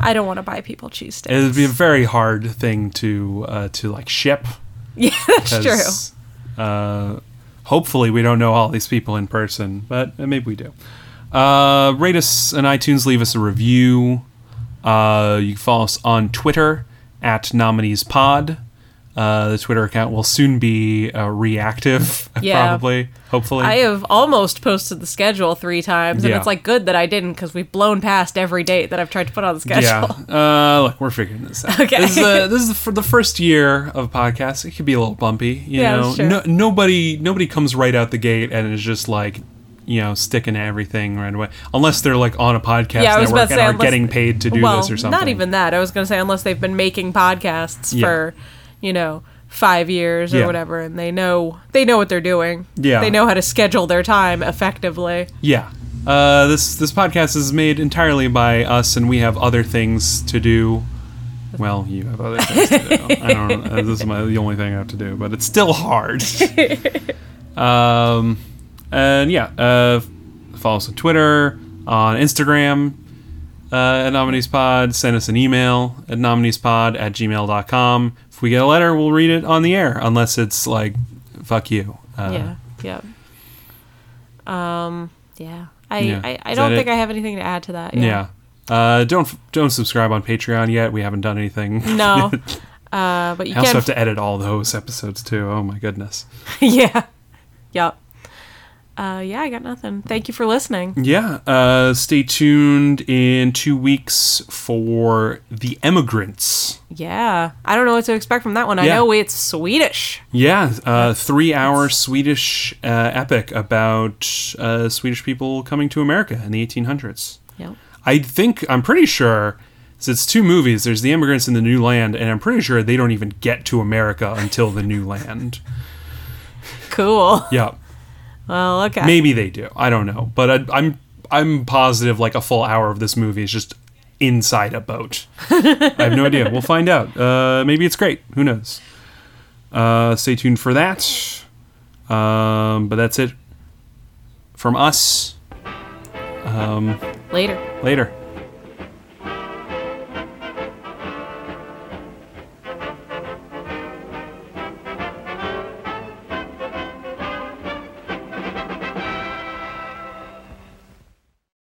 I don't want to buy people cheesesteaks. It'd be a very hard thing to uh, to like ship. *laughs* yeah, that's true. Uh, hopefully, we don't know all these people in person, but maybe we do. Uh, rate us on iTunes, leave us a review. Uh, you can follow us on Twitter at Nominees Pod. Uh, the Twitter account will soon be uh, reactive, *laughs* Yeah. probably, hopefully. I have almost posted the schedule three times, and Yeah. it's like good that I didn't because we've blown past every date that I've tried to put on the schedule. Yeah. *laughs* Uh, look, we're figuring this out. *laughs* Okay. This is, uh, this is the, for the first year of podcasts. It could be a little bumpy. You Yeah, know, true. no, nobody nobody comes right out the gate and is just like, you know, sticking to everything right away. Unless they're like on a podcast Yeah, I was network about to and say, are unless- getting paid to do well, this or something. not even that. I was going to say unless they've been making podcasts Yeah. for, you know, five years or Yeah. whatever, and they know they know what they're doing. Yeah. they know how to schedule their time effectively. Yeah. Uh, this this podcast is made entirely by us, and we have other things to do. Well, you have other things to do. *laughs* I don't. Uh, this is my the only thing I have to do, but it's still hard. *laughs* um, and yeah, uh, follow us on Twitter, on Instagram, uh, at NomineesPod. Send us an email at nomineespod at gmail.com. If we get a letter, we'll read it on the air, unless it's like, fuck you. Uh, yeah, yeah. Um, yeah. I Yeah. I, I don't think it? I have anything to add to that. Yeah. Uh, don't don't subscribe on Patreon yet. We haven't done anything. No. *laughs* Uh, but you I also have to edit all those episodes too. Oh my goodness. *laughs* yeah. Yep. Uh, yeah, I got nothing. Thank you for listening. Yeah. Uh, stay tuned in two weeks for The Emigrants. Yeah, I don't know what to expect from that one. I Yeah. know it's Swedish. Yeah, uh, three-hour Swedish uh, epic about uh, Swedish people coming to America in the 1800s. Yep. I think I'm pretty sure. So it's two movies. There's The Immigrants in the New Land, and I'm pretty sure they don't even get to America until the New Land. *laughs* Cool. Yeah, Well, okay. maybe they do. I don't know, but I, I'm I'm positive like a full hour of this movie is just inside a boat. I have no idea. We'll *laughs* find out. Uh, maybe it's great. Who knows? Uh, stay tuned for that. Um, but that's it from us. Later. Later.